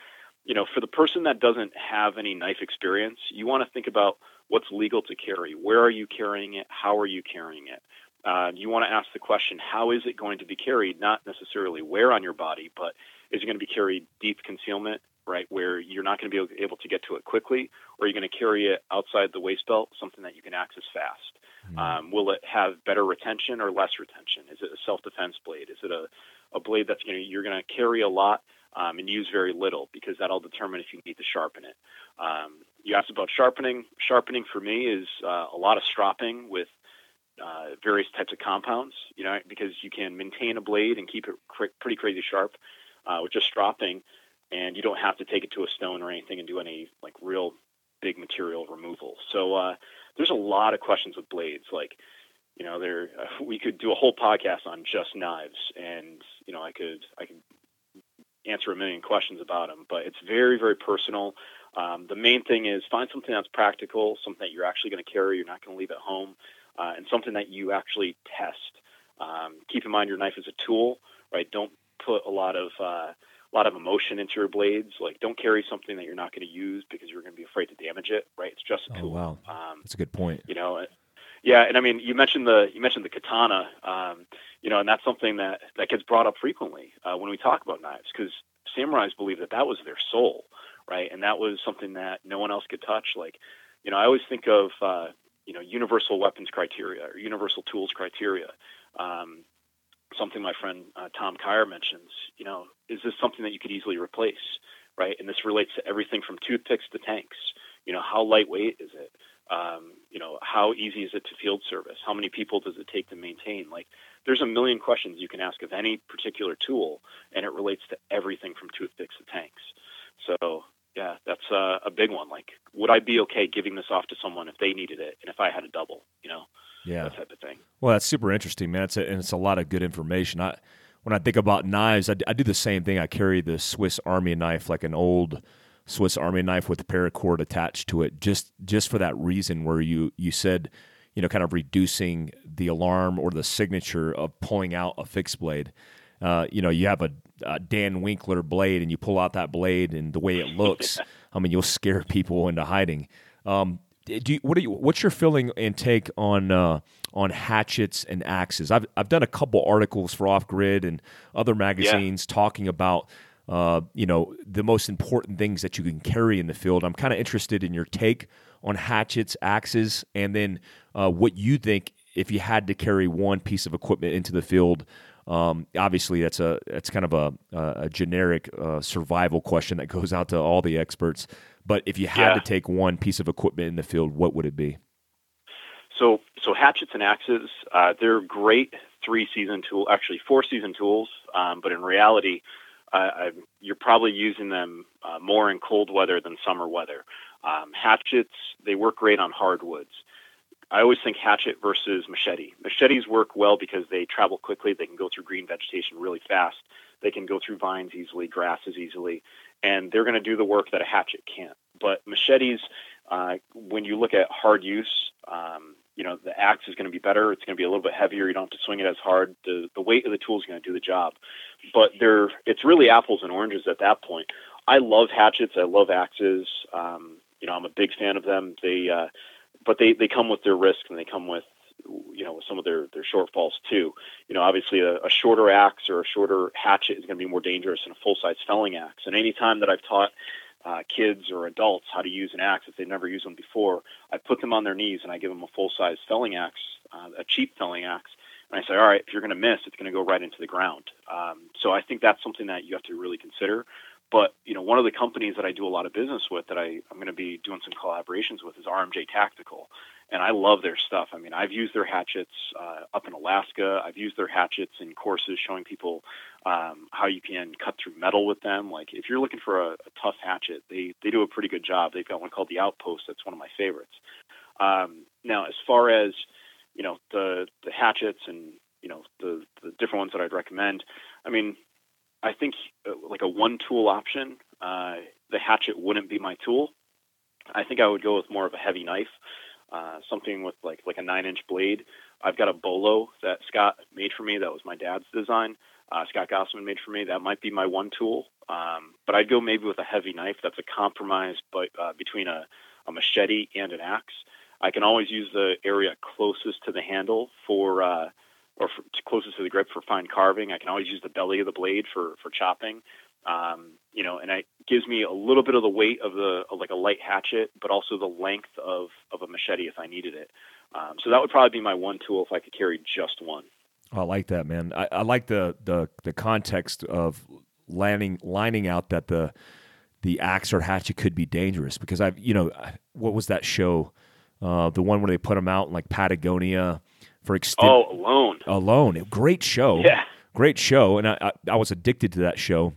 you know, for the person that doesn't have any knife experience, you want to think about what's legal to carry. Where are you carrying it? How are you carrying it? Uh, you want to ask the question, how is it going to be carried? Not necessarily where on your body, but is it going to be carried deep concealment? Right, where you're not going to be able to get to it quickly, or you're going to carry it outside the waist belt, something that you can access fast. Mm-hmm. Um, will it have better retention or less retention? Is it a self-defense blade? Is it a, a blade that's you know, you're going to carry a lot um, and use very little because that'll determine if you need to sharpen it. Um, you asked about sharpening. Sharpening for me is uh, a lot of stropping with uh, various types of compounds, you know, because you can maintain a blade and keep it cr- pretty crazy sharp uh, with just stropping and you don't have to take it to a stone or anything and do any like real big material removal. So uh, there's a lot of questions with blades. Like, you know, there uh, we could do a whole podcast on just knives, and you know, I could I could answer a million questions about them. But it's very very personal. Um, the main thing is find something that's practical, something that you're actually going to carry, you're not going to leave at home, uh, and something that you actually test. Um, keep in mind your knife is a tool, right? Don't put a lot of uh, a lot of emotion into your blades. Like, don't carry something that you're not going to use because you're going to be afraid to damage it. Right? It's just a tool. Oh wow, um, that's a good point. You know, yeah, and I mean, you mentioned the you mentioned the katana. Um, you know, and that's something that that gets brought up frequently uh, when we talk about knives because samurais believe that that was their soul, right? And that was something that no one else could touch. Like, you know, I always think of uh, you know universal weapons criteria or universal tools criteria. Um, something my friend uh, Tom Kyer mentions. You know, is this something that you could easily replace, right? And this relates to everything from toothpicks to tanks. You know, how lightweight is it? Um, you know, how easy is it to field service? How many people does it take to maintain? Like, there's a million questions you can ask of any particular tool, and it relates to everything from toothpicks to tanks. So, yeah, that's uh, a big one. Like, would I be okay giving this off to someone if they needed it and if I had a double? You know, yeah, that type of thing. Well, that's super interesting, man. It's a, and it's a lot of good information. I when I think about knives, I, I do the same thing. I carry the Swiss Army knife, like an old Swiss Army knife with a paracord attached to it, just just for that reason. Where you you said, you know, kind of reducing the alarm or the signature of pulling out a fixed blade. Uh, you know, you have a, a, Dan Winkler blade, and you pull out that blade, and the way it looks, I mean, you'll scare people into hiding. Um, do you, what are you, what's your feeling and take on uh, on hatchets and axes? I've I've done a couple articles for Off Grid and other magazines yeah. talking about uh, you know the most important things that you can carry in the field. I'm kind of interested in your take on hatchets, axes, and then uh, what you think if you had to carry one piece of equipment into the field. Um, obviously, that's a that's kind of a, a generic uh, survival question that goes out to all the experts. But if you had yeah. to take one piece of equipment in the field, what would it be? So, so hatchets and axes, uh, they're great three season tool, actually four season tools. Um, but in reality, uh, you're probably using them uh, more in cold weather than summer weather. Um, hatchets, they work great on hardwoods. I always think hatchet versus machete. Machetes work well because they travel quickly. They can go through green vegetation really fast. They can go through vines easily, grasses easily, and they're going to do the work that a hatchet can't. But machetes, uh, when you look at hard use, um, you know the axe is going to be better. It's going to be a little bit heavier. You don't have to swing it as hard. The the weight of the tool is going to do the job. But they're it's really apples and oranges at that point. I love hatchets. I love axes. Um, you know, I'm a big fan of them. They uh, but they, they come with their risks and they come with you know with some of their their shortfalls too. You know, obviously a, a shorter axe or a shorter hatchet is going to be more dangerous than a full size felling axe. And any time that I've taught uh, kids or adults how to use an axe if they've never used one before, I put them on their knees and I give them a full size felling axe, uh, a cheap felling axe, and I say, all right, if you're going to miss, it's going to go right into the ground. Um, so I think that's something that you have to really consider. But you know, one of the companies that I do a lot of business with that I, I'm going to be doing some collaborations with is RMJ Tactical, and I love their stuff. I mean, I've used their hatchets uh, up in Alaska. I've used their hatchets in courses showing people um, how you can cut through metal with them. Like if you're looking for a, a tough hatchet, they they do a pretty good job. They've got one called the Outpost. That's one of my favorites. Um, now, as far as you know, the the hatchets and you know the the different ones that I'd recommend. I mean, I think uh, like a one tool option, uh, the hatchet wouldn't be my tool. I think I would go with more of a heavy knife, uh, something with like like a nine inch blade. I've got a bolo that Scott made for me. That was my dad's design. Uh, Scott Gossman made for me. That might be my one tool. Um, but I'd go maybe with a heavy knife. That's a compromise, but uh, between a, a machete and an axe. I can always use the area closest to the handle for uh, or for, closest to the grip for fine carving. I can always use the belly of the blade for for chopping. Um, you know, and it gives me a little bit of the weight of the of like a light hatchet, but also the length of of a machete if I needed it. Um, so that would probably be my one tool if I could carry just one. I like that, man. I, I like the the the context of lining lining out that the the axe or hatchet could be dangerous because I've you know what was that show, uh, the one where they put them out in like Patagonia for extended. Oh, alone. Alone, great show. Yeah, great show, and I, I, I was addicted to that show,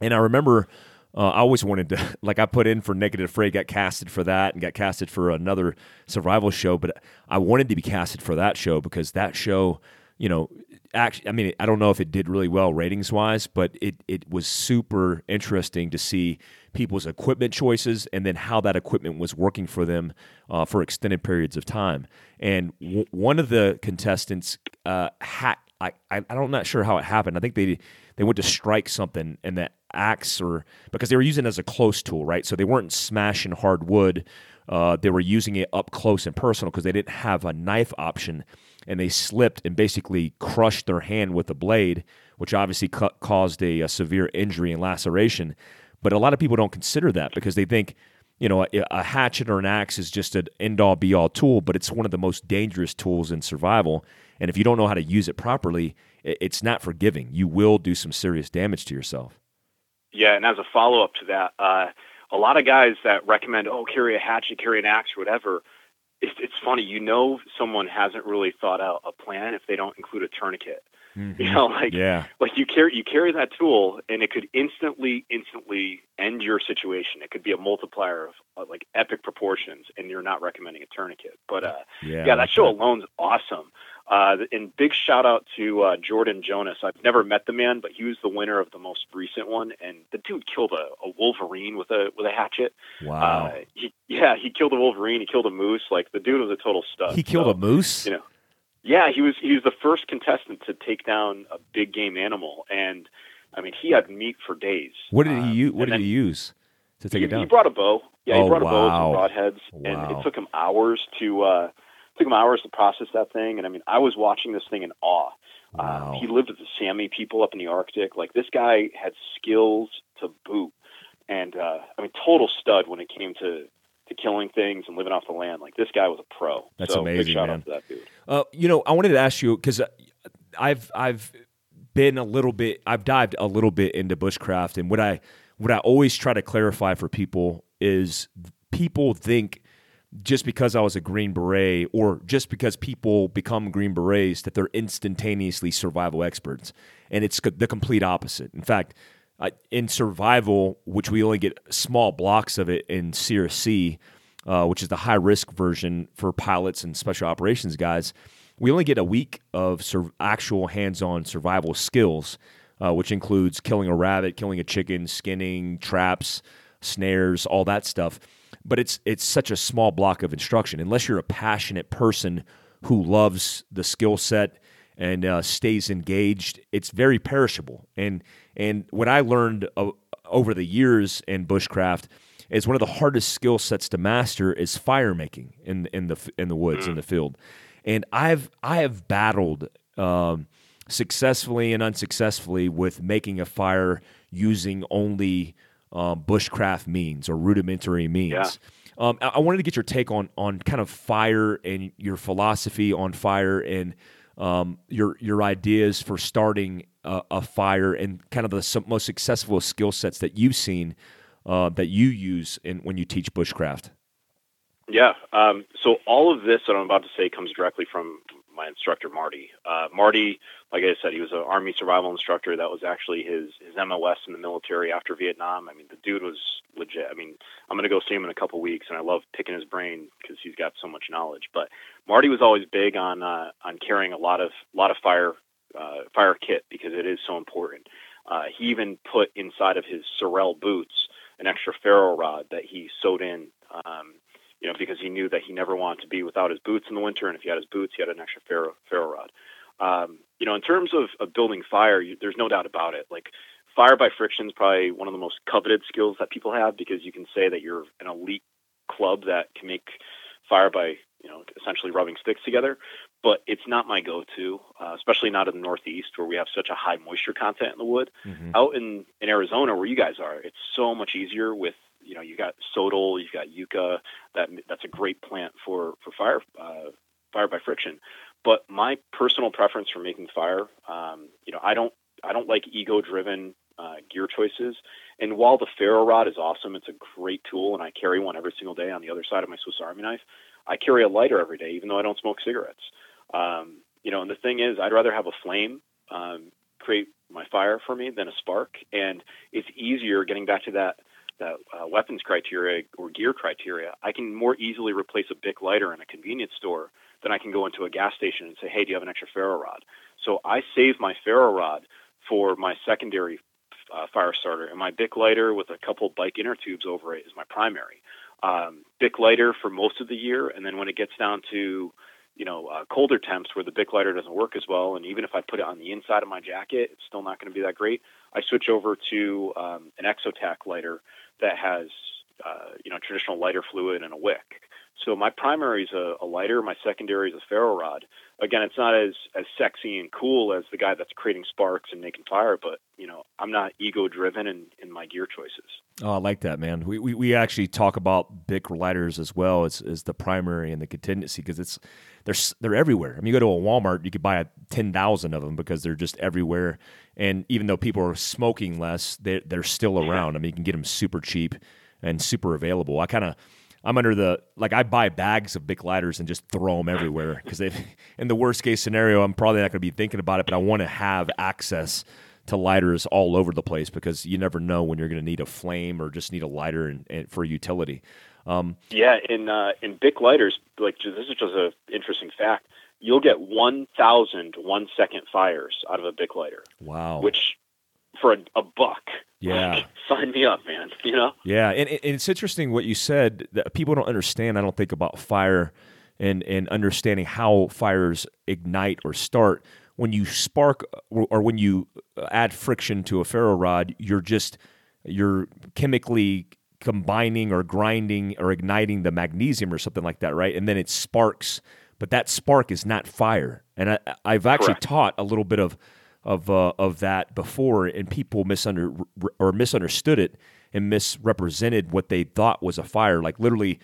and I remember. Uh, I always wanted to, like, I put in for Naked and Afraid, got casted for that, and got casted for another survival show. But I wanted to be casted for that show because that show, you know, actually, I mean, I don't know if it did really well ratings wise, but it it was super interesting to see people's equipment choices and then how that equipment was working for them uh, for extended periods of time. And w- one of the contestants uh, had I, I I'm not sure how it happened. I think they they went to strike something and that axe or because they were using it as a close tool, right? So they weren't smashing hard wood. Uh, they were using it up close and personal because they didn't have a knife option, and they slipped and basically crushed their hand with the blade, which obviously cu- caused a, a severe injury and laceration. But a lot of people don't consider that because they think, you know, a, a hatchet or an axe is just an end all be all tool, but it's one of the most dangerous tools in survival. And if you don't know how to use it properly, it's not forgiving. You will do some serious damage to yourself. Yeah, and as a follow up to that, uh, a lot of guys that recommend, oh, carry a hatchet, carry an axe, or whatever. It's, it's funny, you know, someone hasn't really thought out a plan if they don't include a tourniquet. Mm-hmm. You know, like yeah. like you carry you carry that tool, and it could instantly instantly end your situation. It could be a multiplier of, of like epic proportions, and you're not recommending a tourniquet. But uh, yeah, yeah, that show that. alone's awesome. Uh, and big shout out to uh, Jordan Jonas. I've never met the man, but he was the winner of the most recent one, and the dude killed a, a wolverine with a with a hatchet. Wow. Uh, he, yeah, he killed a wolverine. He killed a moose. Like the dude was a total stud. He killed so, a moose. You know, yeah, he was he was the first contestant to take down a big game animal, and I mean he had meat for days. What did he um, use? What did he use to take he, it down? He brought a bow. Yeah, oh, he brought wow. a bow and broadheads, wow. and it took him hours to uh, took him hours to process that thing. And I mean, I was watching this thing in awe. Wow. Um, he lived with the Sami people up in the Arctic. Like this guy had skills to boot, and uh, I mean, total stud when it came to to killing things and living off the land. Like this guy was a pro. That's so, amazing, big shout man. Out to that dude. Uh, you know, I wanted to ask you because I've I've been a little bit I've dived a little bit into bushcraft, and what I what I always try to clarify for people is people think just because I was a Green Beret or just because people become Green Berets that they're instantaneously survival experts. And it's the complete opposite. In fact, in survival, which we only get small blocks of it in CRC, uh, which is the high risk version for pilots and special operations guys, we only get a week of sur- actual hands on survival skills, uh, which includes killing a rabbit, killing a chicken, skinning, traps, snares, all that stuff. But it's it's such a small block of instruction. Unless you're a passionate person who loves the skill set and uh, stays engaged, it's very perishable. And and what I learned uh, over the years in bushcraft is one of the hardest skill sets to master is fire making in in the in the woods in the field. And I've I have battled um, successfully and unsuccessfully with making a fire using only um, bushcraft means or rudimentary means. Yeah. Um, I, I wanted to get your take on on kind of fire and your philosophy on fire and um, your your ideas for starting a, a, fire and kind of the most successful skill sets that you've seen uh, that you use in when you teach bushcraft. Yeah. Um, so all of this that I'm about to say comes directly from my instructor Marty. Uh, Marty, like I said, he was an Army survival instructor. That was actually his his MOS in the military after Vietnam. I mean, the dude was legit. I mean, I'm gonna go see him in a couple weeks, and I love picking his brain because he's got so much knowledge. But Marty was always big on uh, on carrying a lot of lot of fire uh, fire kit because it is so important. Uh, he even put inside of his Sorel boots an extra ferro rod that he sewed in. Um, you know, because he knew that he never wanted to be without his boots in the winter, and if he had his boots, he had an extra ferro, ferro rod. Um, you know, in terms of, of building fire, you, there's no doubt about it. Like fire by friction is probably one of the most coveted skills that people have because you can say that you're an elite club that can make fire by you know essentially rubbing sticks together. But it's not my go-to, uh, especially not in the Northeast where we have such a high moisture content in the wood. Mm-hmm. Out in in Arizona where you guys are, it's so much easier with you know you got sotol, you've got yucca. That that's a great plant for for fire uh, fire by friction. But my personal preference for making fire, um, you know, I don't I don't like ego driven uh, gear choices. And while the ferro rod is awesome, it's a great tool, and I carry one every single day on the other side of my Swiss Army knife. I carry a lighter every day, even though I don't smoke cigarettes. Um, you know, and the thing is, I'd rather have a flame um, create my fire for me than a spark, and it's easier getting back to that that uh, weapons criteria or gear criteria. I can more easily replace a Bic lighter in a convenience store than I can go into a gas station and say, "Hey, do you have an extra ferro rod?" So I save my ferro rod for my secondary uh, fire starter, and my Bic lighter with a couple bike inner tubes over it is my primary. Um, Bic lighter for most of the year, and then when it gets down to you know uh, colder temps where the Bic lighter doesn't work as well, and even if I put it on the inside of my jacket, it's still not going to be that great. I switch over to um, an Exotac lighter that has uh, you know traditional lighter fluid and a wick. So my primary is a, a, lighter, my secondary is a ferro rod. Again, it's not as as sexy and cool as the guy that's creating sparks and making fire, but you know, I'm not ego driven in, in my gear choices. Oh, I like that, man. We, we, we actually talk about Bic lighters as well as, as the primary and the contingency because it's they're they're everywhere. I mean, you go to a Walmart, you could buy a ten thousand of them because they're just everywhere. And even though people are smoking less, they they're still around. I mean, you can get them super cheap and super available. I kind of I'm under the like I buy bags of Bic lighters and just throw them everywhere because they in the worst case scenario I'm probably not going to be thinking about it, but I want to have access to lighters all over the place because you never know when you're going to need a flame or just need a lighter and, and for utility. Um, yeah, in uh, in Bic lighters, like this is just an interesting fact. You'll get 1,000 one second fires out of a Bic lighter. Wow. Which for a, a buck. Yeah. Sign me up, man. You know? Yeah. And, and, it's interesting what you said that people don't understand, I don't think, about fire and, and understanding how fires ignite or start. When you spark or when you add friction to a ferro rod, you're just, you're chemically combining or grinding or igniting the magnesium or something like that, right? And then it sparks, but that spark is not fire. And I, have actually Correct. taught a little bit of of uh, of that before, and people misunder or misunderstood it and misrepresented what they thought was a fire. Like literally,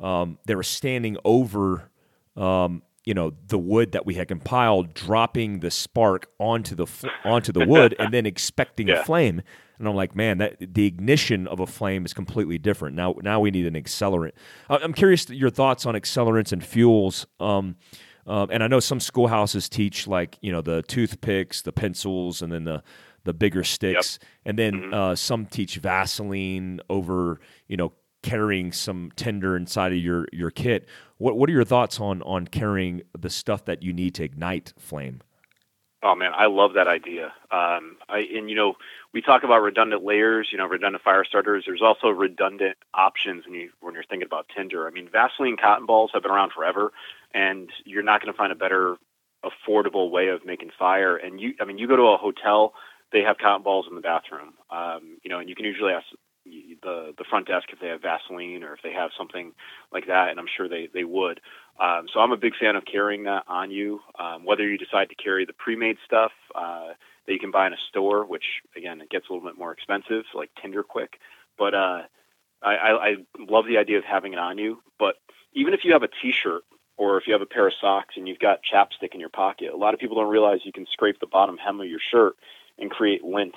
um, they were standing over um, you know the wood that we had compiled, dropping the spark onto the fl- onto the wood, and then expecting Yeah. a flame. And I'm like, man, that the ignition of a flame is completely different. Now, now we need an accelerant. I'm curious your thoughts on accelerants and fuels. Um, um, and I know some schoolhouses teach like you know the toothpicks, the pencils, and then the the bigger sticks, and then uh, some teach Vaseline over you know carrying some tinder inside of your your kit. What what are your thoughts on on carrying the stuff that you need to ignite flame? Oh man, I love that idea. Um, I and you know we talk about redundant layers, you know, redundant fire starters. There's also redundant options when you when you're thinking about tinder. I mean, Vaseline cotton balls have been around forever, and you're not going to find a better affordable way of making fire. And you, I mean, you go to a hotel, they have cotton balls in the bathroom, um, you know, and you can usually ask the the front desk if they have Vaseline or if they have something like that, and I'm sure they they would. Um, so I'm a big fan of carrying that on you. Um, whether you decide to carry the pre-made stuff uh, that you can buy in a store, which again it gets a little bit more expensive, like Tinder Quick, but uh, I, I, I love the idea of having it on you. But even if you have a T-shirt or if you have a pair of socks and you've got chapstick in your pocket, a lot of people don't realize you can scrape the bottom hem of your shirt and create lint.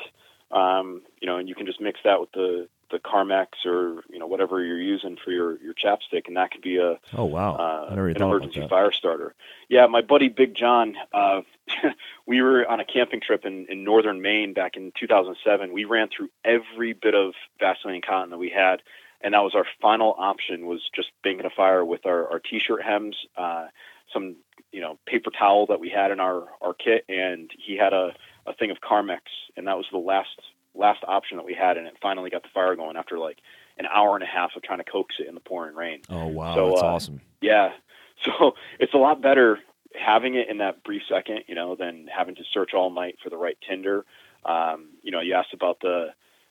Um, you know, and you can just mix that with the the Carmex or you know whatever you're using for your your chapstick, and that could be a Oh wow, uh, I never even an emergency fire starter. Yeah, my buddy Big John, uh, we were on a camping trip in, in northern Maine back in 2007. We ran through every bit of Vaseline cotton that we had, and that was our final option was just banking a fire with our, our t-shirt hems, uh, some you know paper towel that we had in our, our kit, and he had a, a thing of Carmex, and that was the last last option that we had, and it finally got the fire going after like an hour and a half of trying to coax it in the pouring rain. Oh wow, So, that's uh, awesome. Yeah. So it's a lot better having it in that brief second, you know, than having to search all night for the right tinder. Um, you know, you asked about the,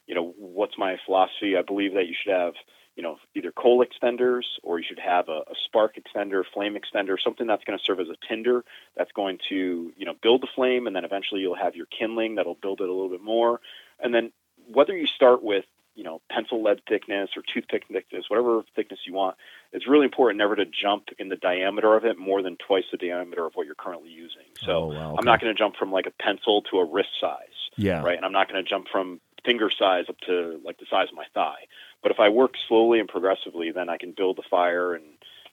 you know, what's my philosophy? I believe that you should have, you know, either coal extenders or you should have a, a spark extender, flame extender, something that's going to serve as a tinder that's going to, you know, build the flame and then eventually you'll have your kindling that'll build it a little bit more. And then whether you start with, you know, pencil lead thickness or toothpick thickness, whatever thickness you want, it's really important never to jump in the diameter of it more than twice the diameter of what you're currently using. So oh, wow, I'm not going to jump from like a pencil to a wrist size, Yeah. right? And I'm not going to jump from finger size up to like the size of my thigh. But if I work slowly and progressively, then I can build the fire and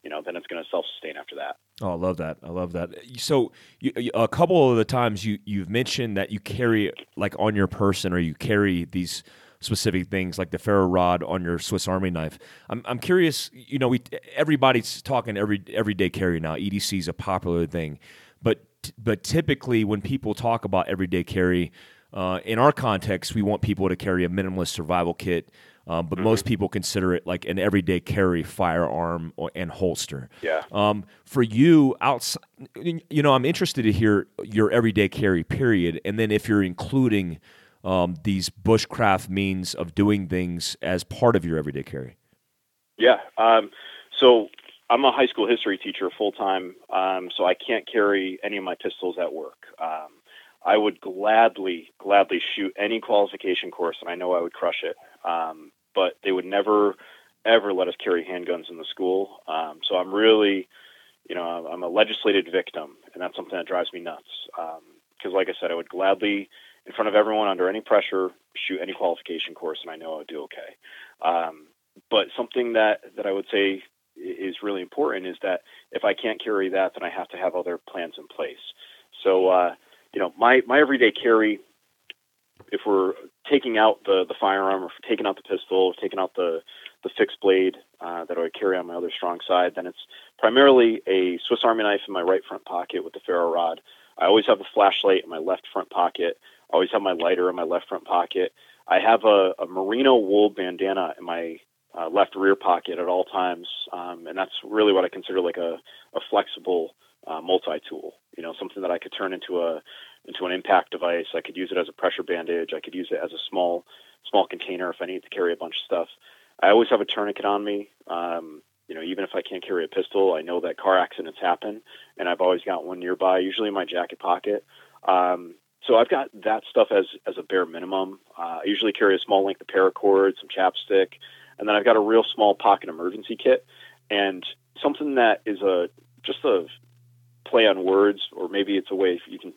you know, then it's going to self-sustain after that. Oh, I love that. I love that. So, you- a couple of the times you you've mentioned that you carry like on your person, or you carry these specific things like the ferro rod on your Swiss Army knife. I'm I'm curious. You know, we everybody's talking every everyday carry now. EDC is a popular thing, but but typically when people talk about everyday carry, uh, in our context, we want people to carry a minimalist survival kit. Um, but most people consider it like an everyday carry firearm or, and holster. Yeah. Um, for you, outside, you know, I'm interested to hear your everyday carry period, and then if you're including um, these bushcraft means of doing things as part of your everyday carry. Yeah. Um, so I'm a high school history teacher full time, um, so I can't carry any of my pistols at work. Um, I would gladly, gladly shoot any qualification course, and I know I would crush it. Um, but they would never, ever let us carry handguns in the school. Um, so I'm really, you know, I'm a legislated victim, and that's something that drives me nuts. Because, like I said, I would gladly, in front of everyone, under any pressure, shoot any qualification course, and I know I would do okay. Um, but something that that I would say is really important is that if I can't carry that, then I have to have other plans in place. So, uh, you know, my my everyday carry, if we're taking out the the firearm, or taking out the pistol, or taking out the the fixed blade uh, that I carry on my other strong side, then it's primarily a Swiss Army knife in my right front pocket with the ferro rod. I always have a flashlight in my left front pocket. I always have my lighter in my left front pocket. I have a, a merino wool bandana in my uh, left rear pocket at all times, um, and that's really what I consider like a, a flexible uh, multi-tool. You know, something that I could turn into a into an impact device. I could use it as a pressure bandage. I could use it as a small small container if I need to carry a bunch of stuff. I always have a tourniquet on me. Um, you know, even if I can't carry a pistol, I know that car accidents happen, and I've always got one nearby, usually in my jacket pocket. Um, so I've got that stuff as as a bare minimum. Uh, I usually carry a small length of paracord, some chapstick, and then I've got a real small pocket emergency kit, and something that is a just a play on words, or maybe it's a way you can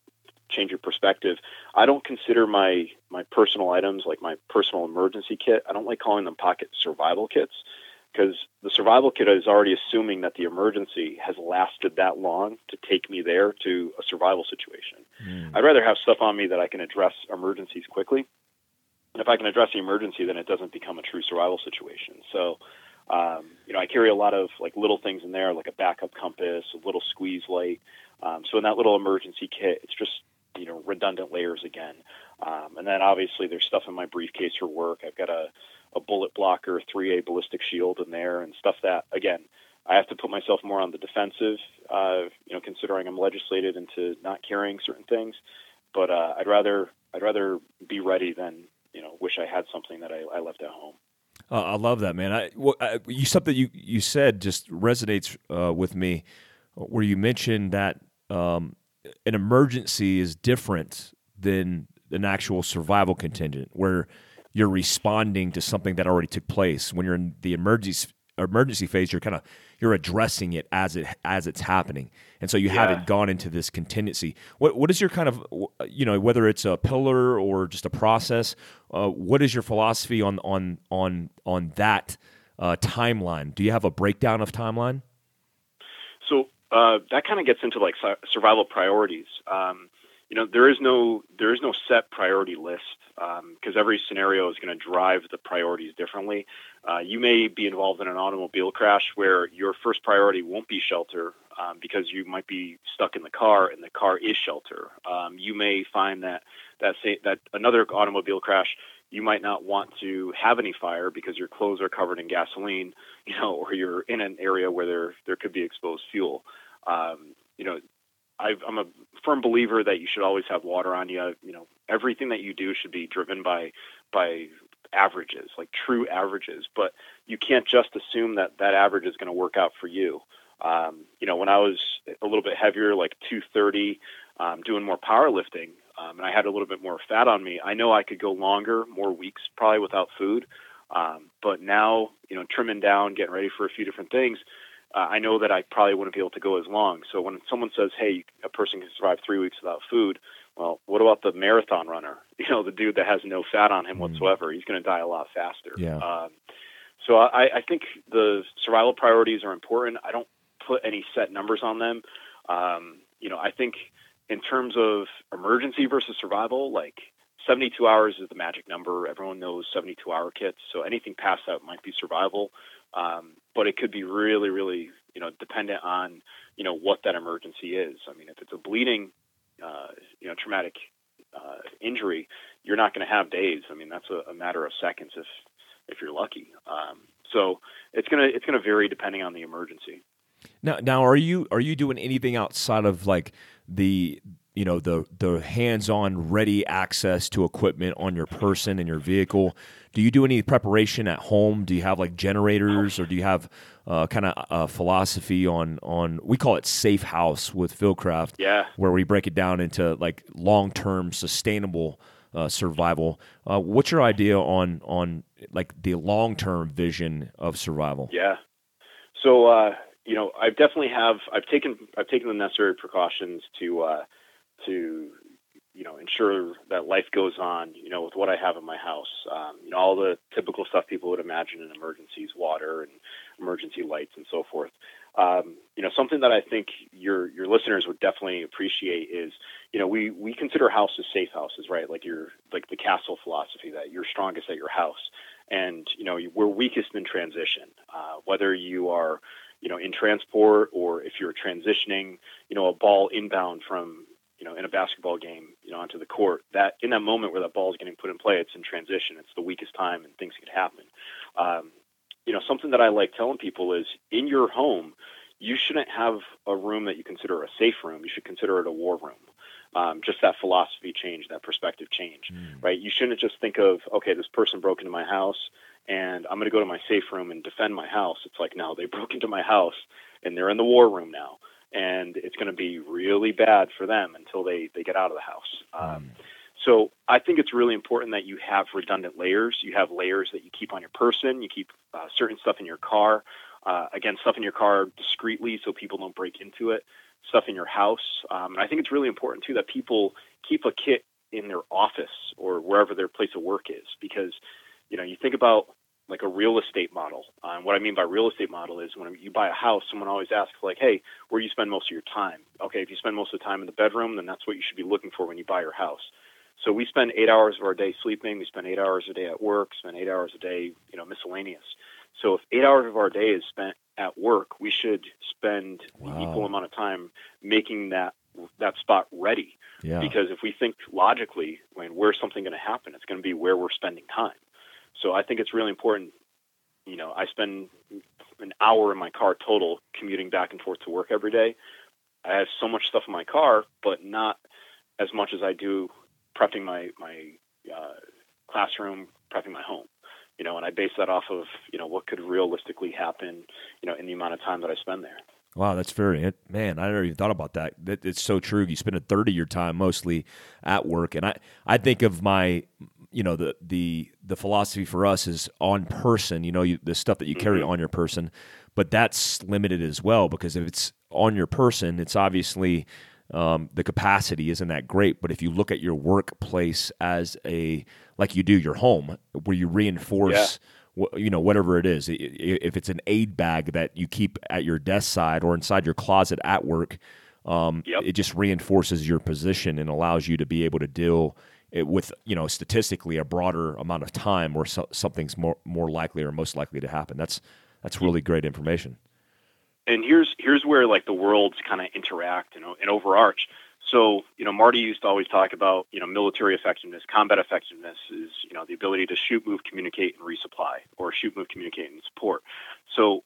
change your perspective. I don't consider my my personal items like my personal emergency kit. I don't like calling them pocket survival kits because the survival kit is already assuming that the emergency has lasted that long to take me there to a survival situation. Mm. I'd rather have stuff on me that I can address emergencies quickly. And if I can address the emergency, then it doesn't become a true survival situation. So, um, you know, I carry a lot of like little things in there, like a backup compass, a little squeeze light. Um, so in that little emergency kit, it's just you know redundant layers again. Um, and then obviously there's stuff in my briefcase for work. I've got a, a bullet blocker, 3A ballistic shield in there, and stuff that again I have to put myself more on the defensive. Uh, you know, considering I'm legislated into not carrying certain things, but uh, I'd rather I'd rather be ready than you know wish I had something that I, I left at home. Uh, I love that, man. I, well, I, you something you you said just resonates uh, with me, where you mentioned that um, an emergency is different than an actual survival contingent, where you're responding to something that already took place. When you're in the emergency emergency phase, you're kind of you're addressing it as it as it's happening, and so you yeah. haven't gone into this contingency. What what is your kind of you know whether it's a pillar or just a process? Uh, what is your philosophy on on on on that uh, timeline? Do you have a breakdown of timeline? So uh, that kind of gets into like survival priorities. Um, you know, there is no there is no set priority list because um, every scenario is going to drive the priorities differently. Uh, you may be involved in an automobile crash where your first priority won't be shelter um, because you might be stuck in the car and the car is shelter. Um, you may find that that say, that another automobile crash you might not want to have any fire because your clothes are covered in gasoline, you know, or you're in an area where there there could be exposed fuel. Um, you know, i am a firm believer that you should always have water on you. You know, everything that you do should be driven by by averages, like true averages. But you can't just assume that that average is going to work out for you. Um, you know, when I was a little bit heavier, like 230, um, doing more powerlifting, um, and I had a little bit more fat on me, I know I could go longer, more weeks probably without food. Um, but now, you know, trimming down, getting ready for a few different things, uh, I know that I probably wouldn't be able to go as long. So when someone says, "Hey, a person can survive three weeks without food," well, what about the marathon runner? You know, the dude that has no fat on him mm. whatsoever. He's going to die a lot faster. Yeah. Um, so I, I think the survival priorities are important. I don't put any set numbers on them. Um, you know, I think in terms of emergency versus survival, like 72 hours is the magic number. Everyone knows 72 hour kits. So anything past that might be survival. Um, but it could be really, really, you know, dependent on, you know, what that emergency is. I mean, if it's a bleeding, uh, you know, traumatic uh, injury, you're not going to have days. I mean, that's a, a, matter of seconds if if you're lucky. Um, so it's gonna it's gonna vary depending on the emergency. Now, now, are you are you doing anything outside of like the you know the the hands-on ready access to equipment on your person and your vehicle. Do you do any preparation at home? Do you have like generators or do you have uh, kind of a philosophy on on we call it safe house with Fieldcraft yeah. where we break it down into like long-term sustainable uh, survival. Uh, what's your idea on on like the long-term vision of survival? Yeah. So uh, you know i definitely have i've taken i've taken the necessary precautions to uh, to you know ensure that life goes on you know with what I have in my house. Um, you know all the typical stuff people would imagine in emergencies water and emergency lights and so forth. Um, you know something that I think your your listeners would definitely appreciate is you know we we consider houses safe houses right? Like your like the castle philosophy that you're strongest at your house. And you know we're weakest in transition. Uh, whether you are you know in transport or if you're transitioning you know a ball inbound from you know, in a basketball game, you know, onto the court, that in that moment where that ball is getting put in play, it's in transition. It's the weakest time, and things could happen. Um, you know, something that I like telling people is in your home, you shouldn't have a room that you consider a safe room. You should consider it a war room. Um, just that philosophy change, that perspective change, mm. right? You shouldn't just think of, okay, this person broke into my house and I'm going to go to my safe room and defend my house. It's like, no, they broke into my house and they're in the war room now and it's going to be really bad for them until they, they get out of the house. Um, so I think it's really important that you have redundant layers. You have layers that you keep on your person. You keep uh, certain stuff in your car. Uh, again, stuff in your car discreetly so people don't break into it. stuff in your house. Um, and I think it's really important too that people keep a kit in their office or wherever their place of work is because you know you think about like a real estate model. Um, what I mean by real estate model is when you buy a house, someone always asks like, "Hey, where do you spend most of your time?" Okay, if you spend most of the time in the bedroom, then that's what you should be looking for when you buy your house. So we spend eight hours of our day sleeping. We spend eight hours a day at work. Spend eight hours a day, you know, miscellaneous. So if eight hours of our day is spent at work, we should spend wow. the equal amount of time making that that spot ready. Yeah. Because if we think logically, when where's something going to happen, it's going to be where we're spending time. So I think it's really important. You know, I spend an hour in my car total commuting back and forth to work every day. I have so much stuff in my car, but not as much as I do prepping my my uh, classroom, prepping my home. You know, and I base that off of you know what could realistically happen. You know, in the amount of time that I spend there. Wow, that's very it man. I never even thought about that. that. It's so true. You spend a third of your time mostly at work, and I I think of my you know the the the philosophy for us is on person. You know, you, the stuff that you carry mm-hmm. on your person, but that's limited as well because if it's on your person, it's obviously um, the capacity isn't that great. But if you look at your workplace as a like you do your home, where you reinforce. Yeah you know whatever it is if it's an aid bag that you keep at your desk side or inside your closet at work um, yep. it just reinforces your position and allows you to be able to deal it, with you know statistically a broader amount of time where so, something's more more likely or most likely to happen. That's that's really great information. And here's here's where like the worlds kind of interact and, and overarch. So you know Marty used to always talk about you know military effectiveness, combat effectiveness is you know the ability to shoot, move, communicate, and resupply, or shoot, move, communicate, and support. So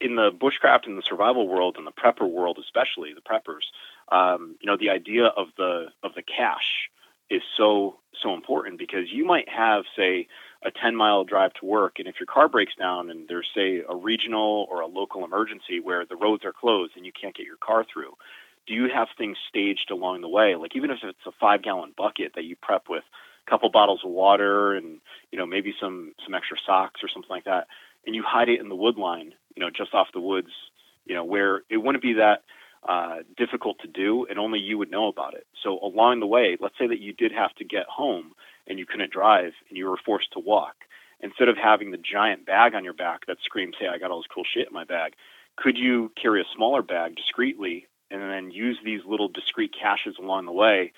in the bushcraft and the survival world and the prepper world, especially the preppers, um, you know the idea of the of the cache is so so important because you might have say a 10 mile drive to work and if your car breaks down and there's say a regional or a local emergency where the roads are closed and you can't get your car through do you have things staged along the way? Like even if it's a 5 gallon bucket that you prep with a couple bottles of water and you know maybe some some extra socks or something like that and you hide it in the wood line you know just off the woods you know where it wouldn't be that uh, difficult to do, and only you would know about it. So along the way, let's say that you did have to get home and you couldn't drive and you were forced to walk. Instead of having the giant bag on your back that screams, "Hey, I got all this cool shit in my bag," could you carry a smaller bag discreetly and then use these little discrete caches along the way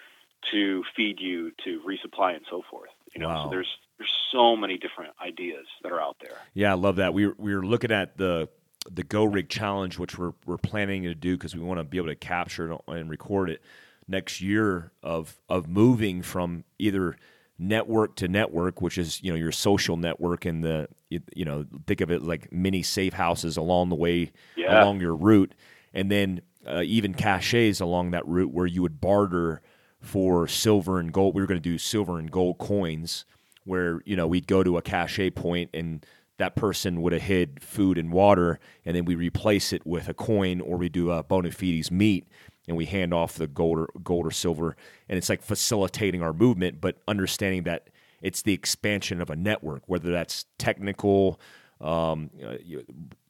to feed you, to resupply, and so forth? You know, wow. so there's there's so many different ideas that are out there. Yeah, I love that. We were, we were looking at the the Go Rig Challenge, which we're we're planning to do because we want to be able to capture it and record it next year of of moving from either network to network, which is you know your social network and the you know think of it like mini safe houses along the way yeah. along your route, and then uh, even caches along that route where you would barter for silver and gold. We were going to do silver and gold coins, where you know we'd go to a cache point and that person would have hid food and water, and then we replace it with a coin or we do a bona fides meet and we hand off the gold or, gold or silver. And it's like facilitating our movement, but understanding that it's the expansion of a network, whether that's technical, um,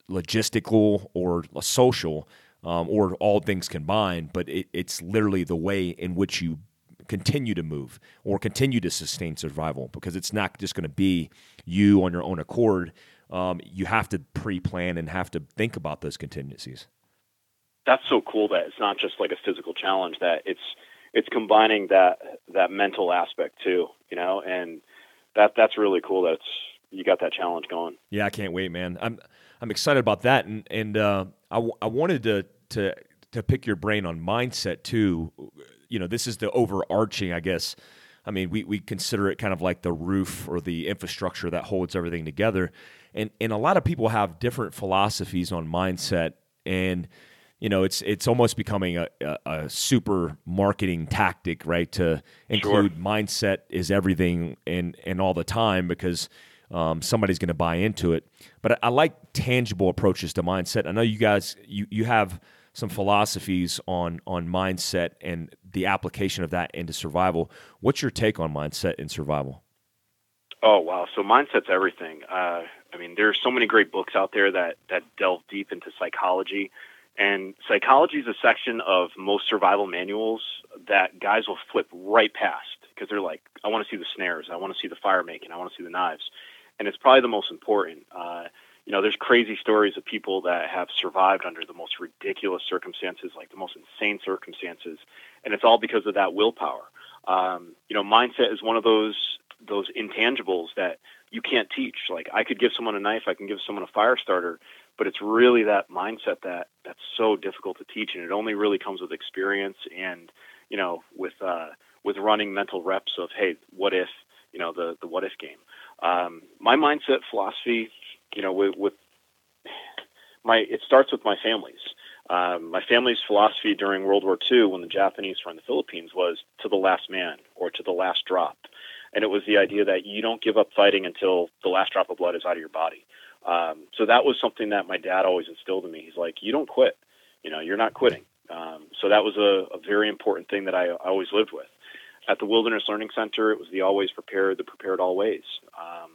logistical, or social, um, or all things combined. But it, it's literally the way in which you continue to move or continue to sustain survival because it's not just going to be you on your own accord. Um, you have to pre-plan and have to think about those contingencies. That's so cool that it's not just like a physical challenge; that it's it's combining that that mental aspect too, you know, and that that's really cool. That you got that challenge going. Yeah, I can't wait, man. I'm I'm excited about that, and and uh, I, w- I wanted to to to pick your brain on mindset too you know, this is the overarching, I guess. I mean, we, we consider it kind of like the roof or the infrastructure that holds everything together. And and a lot of people have different philosophies on mindset and you know, it's it's almost becoming a, a, a super marketing tactic, right? To include sure. mindset is everything and and all the time because um, somebody's going to buy into it. But I, I, like tangible approaches to mindset. I know you guys you you have some philosophies on on mindset and the application of that into survival. What's your take on mindset in survival? Oh wow! So mindset's everything. Uh, I mean, there's so many great books out there that that delve deep into psychology And psychology is a section of most survival manuals that guys will flip right past because they're like, I want to see the snares, I want to see the fire making, I want to see the knives, and it's probably the most important. Uh, you know, there's crazy stories of people that have survived under the most ridiculous circumstances, like the most insane circumstances, and it's all because of that willpower. Um, you know, mindset is one of those those intangibles that you can't teach. Like I could give someone a knife, I can give someone a fire starter, but it's really that mindset that that's so difficult to teach, and it only really comes with experience and you know with uh, with running mental reps of hey, what if you know the the what if game. Um, my mindset philosophy, you know, with, with my it starts with my family's. Um, my family's philosophy during World War II, when the Japanese were in the Philippines, was to the last man or to the last drop, and it was the idea that you don't give up fighting until the last drop of blood is out of your body. Um, so that was something that my dad always instilled in me. He's like, you don't quit. You know, you're not quitting. Um, so that was a, a, very important thing that I, I, always lived with. At the Wilderness Learning Center, it was the always prepared, the prepared always. Um,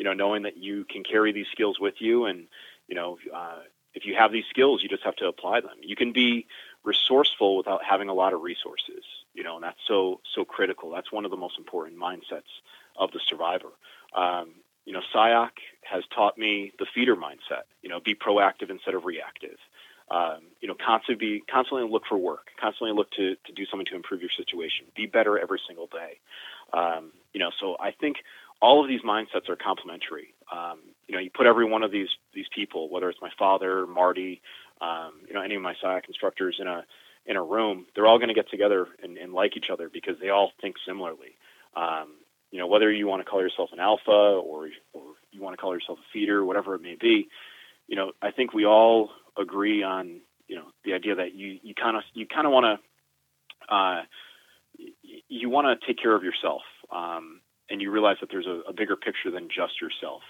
you know, knowing that you can carry these skills with you, and you know, uh, if you have these skills, you just have to apply them. You can be resourceful without having a lot of resources. You know, and that's so so critical. That's one of the most important mindsets of the survivor. Um, you know, SIOC has taught me the feeder mindset. You know, be proactive instead of reactive. Um, you know, constantly be constantly look for work, constantly look to to do something to improve your situation. Be better every single day. Um, you know, so I think all of these mindsets are complementary. Um, you know, you put every one of these these people, whether it's my father, Marty, um, you know, any of my SIOC instructors in a in a room, they're all going to get together and, and, like each other because they all think similarly. Um, you know, whether you want to call yourself an alpha or, or you want to call yourself a feeder, whatever it may be, you know, I think we all agree on, you know, the idea that you, you kind of, you kind of want to, uh, you want to take care of yourself. Um, and you realize that there's a, a bigger picture than just yourself.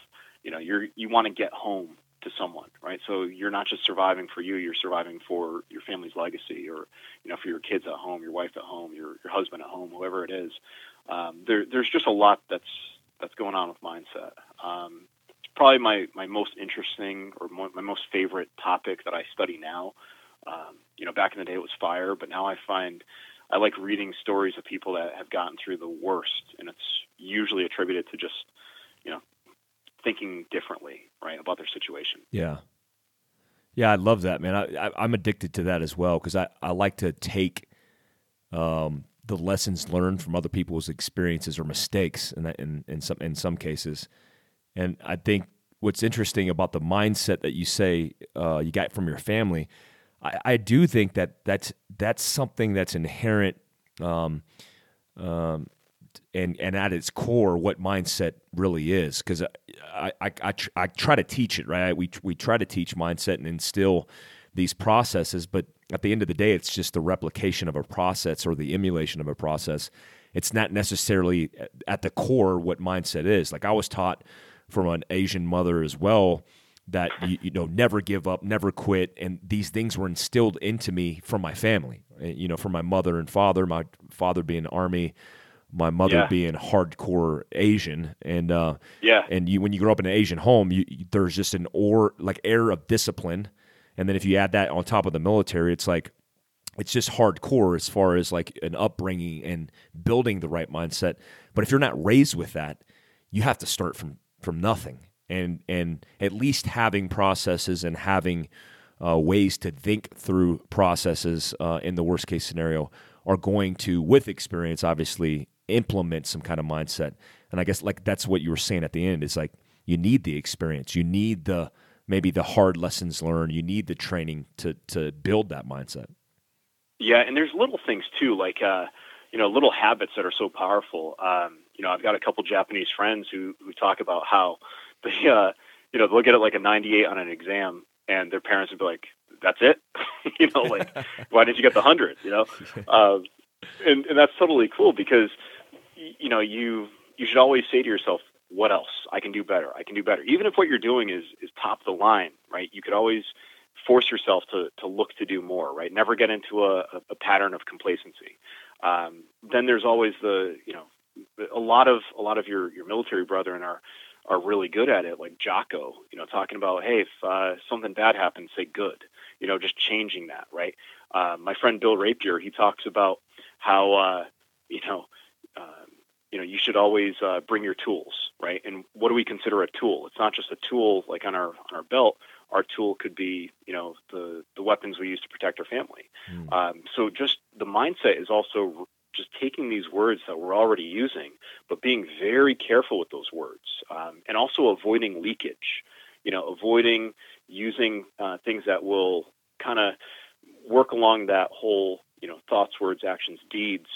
You know, you're, you want to get home to someone, right? So you're not just surviving for you, you're surviving for your family's legacy or, you know, for your kids at home, your wife at home, your, your husband at home, whoever it is um, there, there's just a lot that's that's going on with mindset. Um, it's probably my, my most interesting or my most favorite topic that I study now. Um, you know, back in the day it was fire, but now I find I like reading stories of people that have gotten through the worst, and it's usually attributed to just you know thinking differently, right, about their situation. Yeah. Yeah, I love that, man. I, I, am addicted to that as well because I, I like to take um, the lessons learned from other people's experiences or mistakes in, in, in some in some cases. And I think what's interesting about the mindset that you say uh, you got from your family, I, I, do think that that's that's something that's inherent, um, um, and and at its core, what mindset really is. Because I I, I, tr- I try to teach it right. We we try to teach mindset and instill these processes, but at the end of the day, it's just the replication of a process or the emulation of a process. It's not necessarily at the core what mindset is. Like I was taught from an Asian mother as well that you, you, know never give up, never quit, and these things were instilled into me from my family. Eh, you know, from my mother and father. My father being army, my mother yeah. being hardcore Asian, and uh, yeah, and you when you grow up in an Asian home, you, there's just an or like air of discipline and then if you add that on top of the military, it's like it's just hardcore as far as like an upbringing and building the right mindset. But if you're not raised with that, you have to start from from nothing. And and at least having processes and having uh, ways to think through processes uh, in the worst case scenario are going to, with experience, obviously implement some kind of mindset. And I guess like that's what you were saying at the end is like you need the experience, you need the maybe the hard lessons learned. You need the training to to build that mindset. Yeah, and there's little things too, like uh, you know, little habits that are so powerful. Um, you know, I've got a couple Japanese friends who who talk about how they, uh, you know, they'll get it like a 98 on an exam, and their parents would be like, "That's it," you know, like, why didn't you get the hundred? You know, um, and and that's totally cool because you know you you should always say to yourself, what else? I can do better. I can do better. Even if what you're doing is is top the line, right? You could always force yourself to to look to do more, right? Never get into a, a pattern of complacency. Um, then there's always the you know a lot of a lot of your your military brethren are are really good at it, like Jocko, you know, talking about, hey, if uh, something bad happens, say good, you know, just changing that, right? Uh, my friend Bill Rapier, he talks about how, uh, you know, uh, you know, you should always uh, bring your tools, right? And what do we consider a tool? It's not just a tool like on our on our belt. Our tool could be, you know, the the weapons we use to protect our family. Mm. Um, so just the mindset is also just taking these words that we're already using, but being very careful with those words, um, and also avoiding leakage. You know, avoiding using uh, things that will kind of work along that whole, you know, thoughts, words, actions, deeds,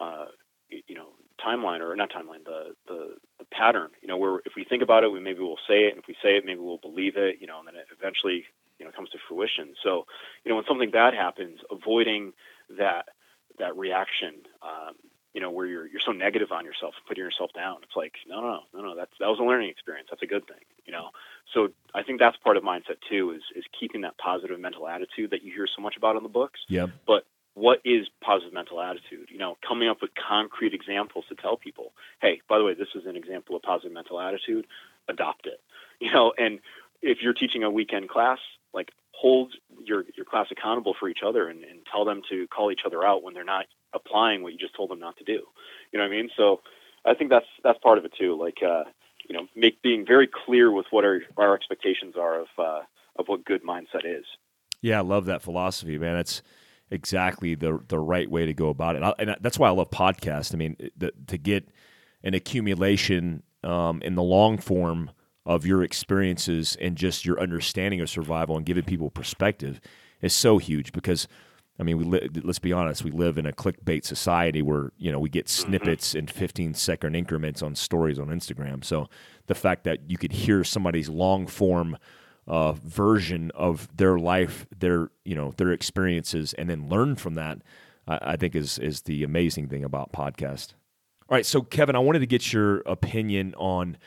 uh, you know, timeline or not timeline, the, the the pattern. You know, where if we think about it, we maybe we'll say it, and if we say it, maybe we'll believe it. You know, and then it eventually, you know, comes to fruition. So, you know, when something bad happens, avoiding that that reaction, um, you know, where you're you're so negative on yourself putting yourself down. It's like, no, no, no, no, that's that was a learning experience. That's a good thing, you know. So I think that's part of mindset too, is is keeping that positive mental attitude that you hear so much about in the books. Yeah. But what is positive mental attitude? You know, coming up with concrete examples to tell people, hey, by the way, this is an example of positive mental attitude. Adopt it. You know, and if you're teaching a weekend class, like hold your your class accountable for each other and, and tell them to call each other out when they're not applying what you just told them not to do. You know what I mean? So I think that's that's part of it too. Like uh, you know, make being very clear with what our our expectations are of uh, of what good mindset is. Yeah, I love that philosophy, man. It's exactly the the right way to go about it, and, I, and that's why I love podcasts. I mean, the, to get an accumulation um, in the long form of your experiences and just your understanding of survival and giving people perspective is so huge because I mean, we li- let's be honest, we live in a clickbait society where you know we get mm-hmm. snippets in 15 second increments on stories on Instagram. So the fact that you could hear somebody's long form uh, version of their life, their you know their experiences, and then learn from that, I, I think is is the amazing thing about podcast. All right, so Kevin, I wanted to get your opinion on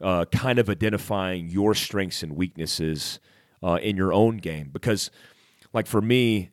uh, kind of identifying your strengths and weaknesses uh, in your own game because, like for me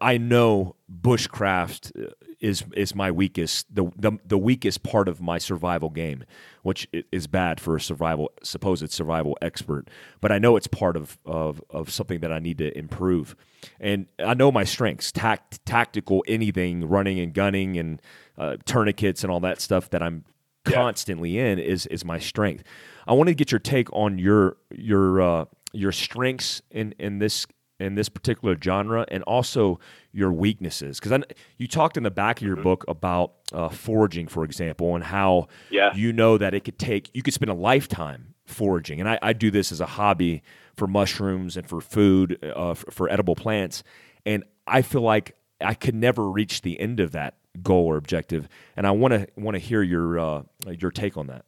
I know bushcraft uh, is is my weakest the, the the weakest part of my survival game, which is bad for a survival supposed survival expert. But I know it's part of, of of something that I need to improve, and I know my strengths: tact, tactical, anything, running and gunning, and uh, tourniquets and all that stuff that I'm yeah. constantly in is is my strength. I want to get your take on your your uh, your strengths in in this in this particular genre and also your weaknesses because you talked in the back of your mm-hmm. book about uh, foraging for example and how yeah. you know that it could take you could spend a lifetime foraging and i, I do this as a hobby for mushrooms and for food uh, for, for edible plants and i feel like i could never reach the end of that goal or objective and i want to want to hear your uh, your take on that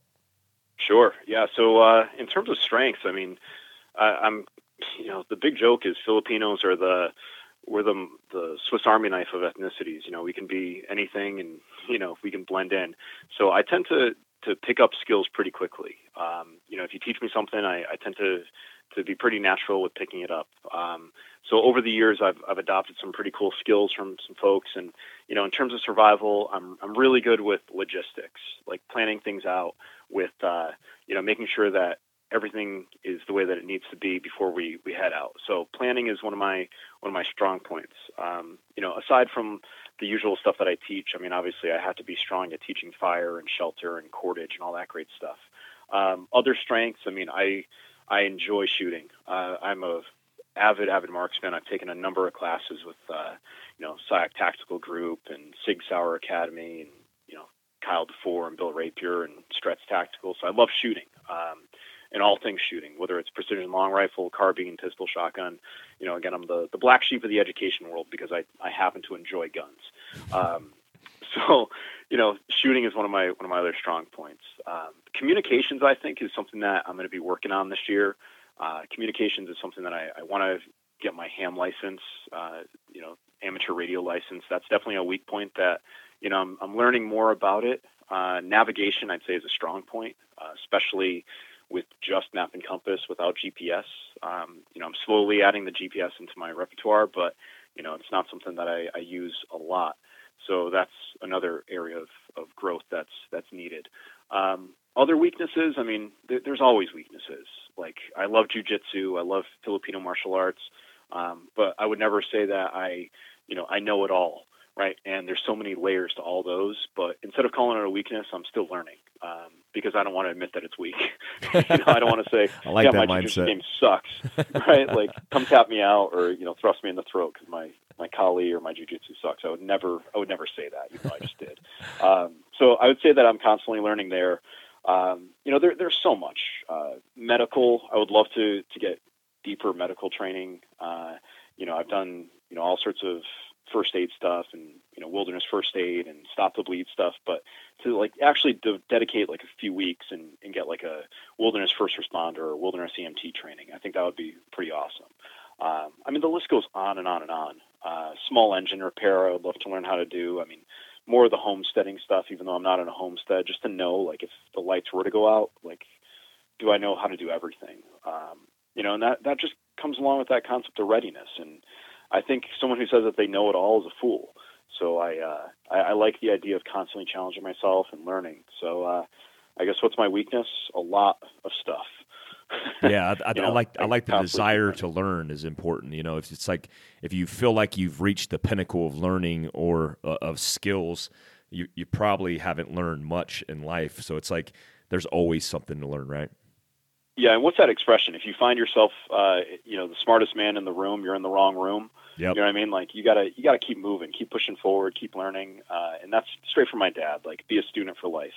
sure yeah so uh, in terms of strengths i mean I, I'm you know, the big joke is Filipinos are the we're the the Swiss Army knife of ethnicities. You know, we can be anything, and you know, we can blend in. So I tend to to pick up skills pretty quickly. Um, you know, if you teach me something, I, I tend to to be pretty natural with picking it up. Um, so over the years, I've I've adopted some pretty cool skills from some folks, and you know, in terms of survival, I'm I'm really good with logistics, like planning things out, with uh, you know, making sure that everything is the way that it needs to be before we, we head out. So planning is one of my one of my strong points. Um, you know, aside from the usual stuff that I teach, I mean, obviously I have to be strong at teaching fire and shelter and cordage and all that great stuff. Um, other strengths, I mean, I I enjoy shooting. Uh, I'm a avid avid marksman. I've taken a number of classes with uh, you know SIAC Tactical Group and Sig Sauer Academy and you know Kyle Defoor and Bill Rapier and Stretz Tactical. So I love shooting. Um, in all things shooting, whether it's precision long rifle, carbine, pistol, shotgun. You know, again, I'm the, the black sheep of the education world because I, I happen to enjoy guns. Um, so, you know, shooting is one of my one of my other strong points. Um, communications, I think, is something that I'm going to be working on this year. Uh, communications is something that I, I want to get my ham license, uh, you know, amateur radio license. That's definitely a weak point that, you know, I'm, I'm learning more about it. Uh, navigation, I'd say, is a strong point, uh, especially with just map and compass without GPS. Um, you know, I'm slowly adding the GPS into my repertoire, but you know, it's not something that I, I use a lot. So that's another area of, of growth that's that's needed. Um, other weaknesses, I mean, th- there's always weaknesses. Like I love jujitsu, I love Filipino martial arts, um, but I would never say that I, you know, I know it all, right? And there's so many layers to all those. But instead of calling it a weakness, I'm still learning um, because I don't want to admit that it's weak. you know, I don't want to say, I like yeah, that my mindset. jujitsu game sucks, right? Like come tap me out or you know thrust me in the throat because my my kali or my jujitsu sucks. I would never I would never say that, even though I just did. Um, so I would say that I'm constantly learning there. Um, you know, there, there's so much uh, medical. I would love to to get deeper medical training. Uh, you know, I've done you know all sorts of first aid stuff and you know wilderness first aid and stop the bleed stuff, but to like actually de- dedicate like a few weeks and, and get like a wilderness first responder or wilderness EMT training, I think that would be pretty awesome. Um, I mean, the list goes on and on and on. Uh, small engine repair, I would love to learn how to do. I mean, more of the homesteading stuff, even though I'm not in a homestead, just to know like if the lights were to go out, like do I know how to do everything? Um, you know, and that that just comes along with that concept of readiness. And I think someone who says that they know it all is a fool. So I uh, I, I like the idea of constantly challenging myself and learning. So uh, I guess what's my weakness? A lot of stuff. yeah, I, I, You I like I like like the desire to learn is important. You know, if it's like if you feel like you've reached the pinnacle of learning or uh, of skills, you you probably haven't learned much in life. So it's like there's always something to learn, right? Yeah, and what's that expression? If you find yourself, uh, you know, the smartest man in the room, you're in the wrong room. Yep. You know what I mean? Like you gotta you gotta keep moving, keep pushing forward, keep learning, uh, and that's straight from my dad. Like be a student for life,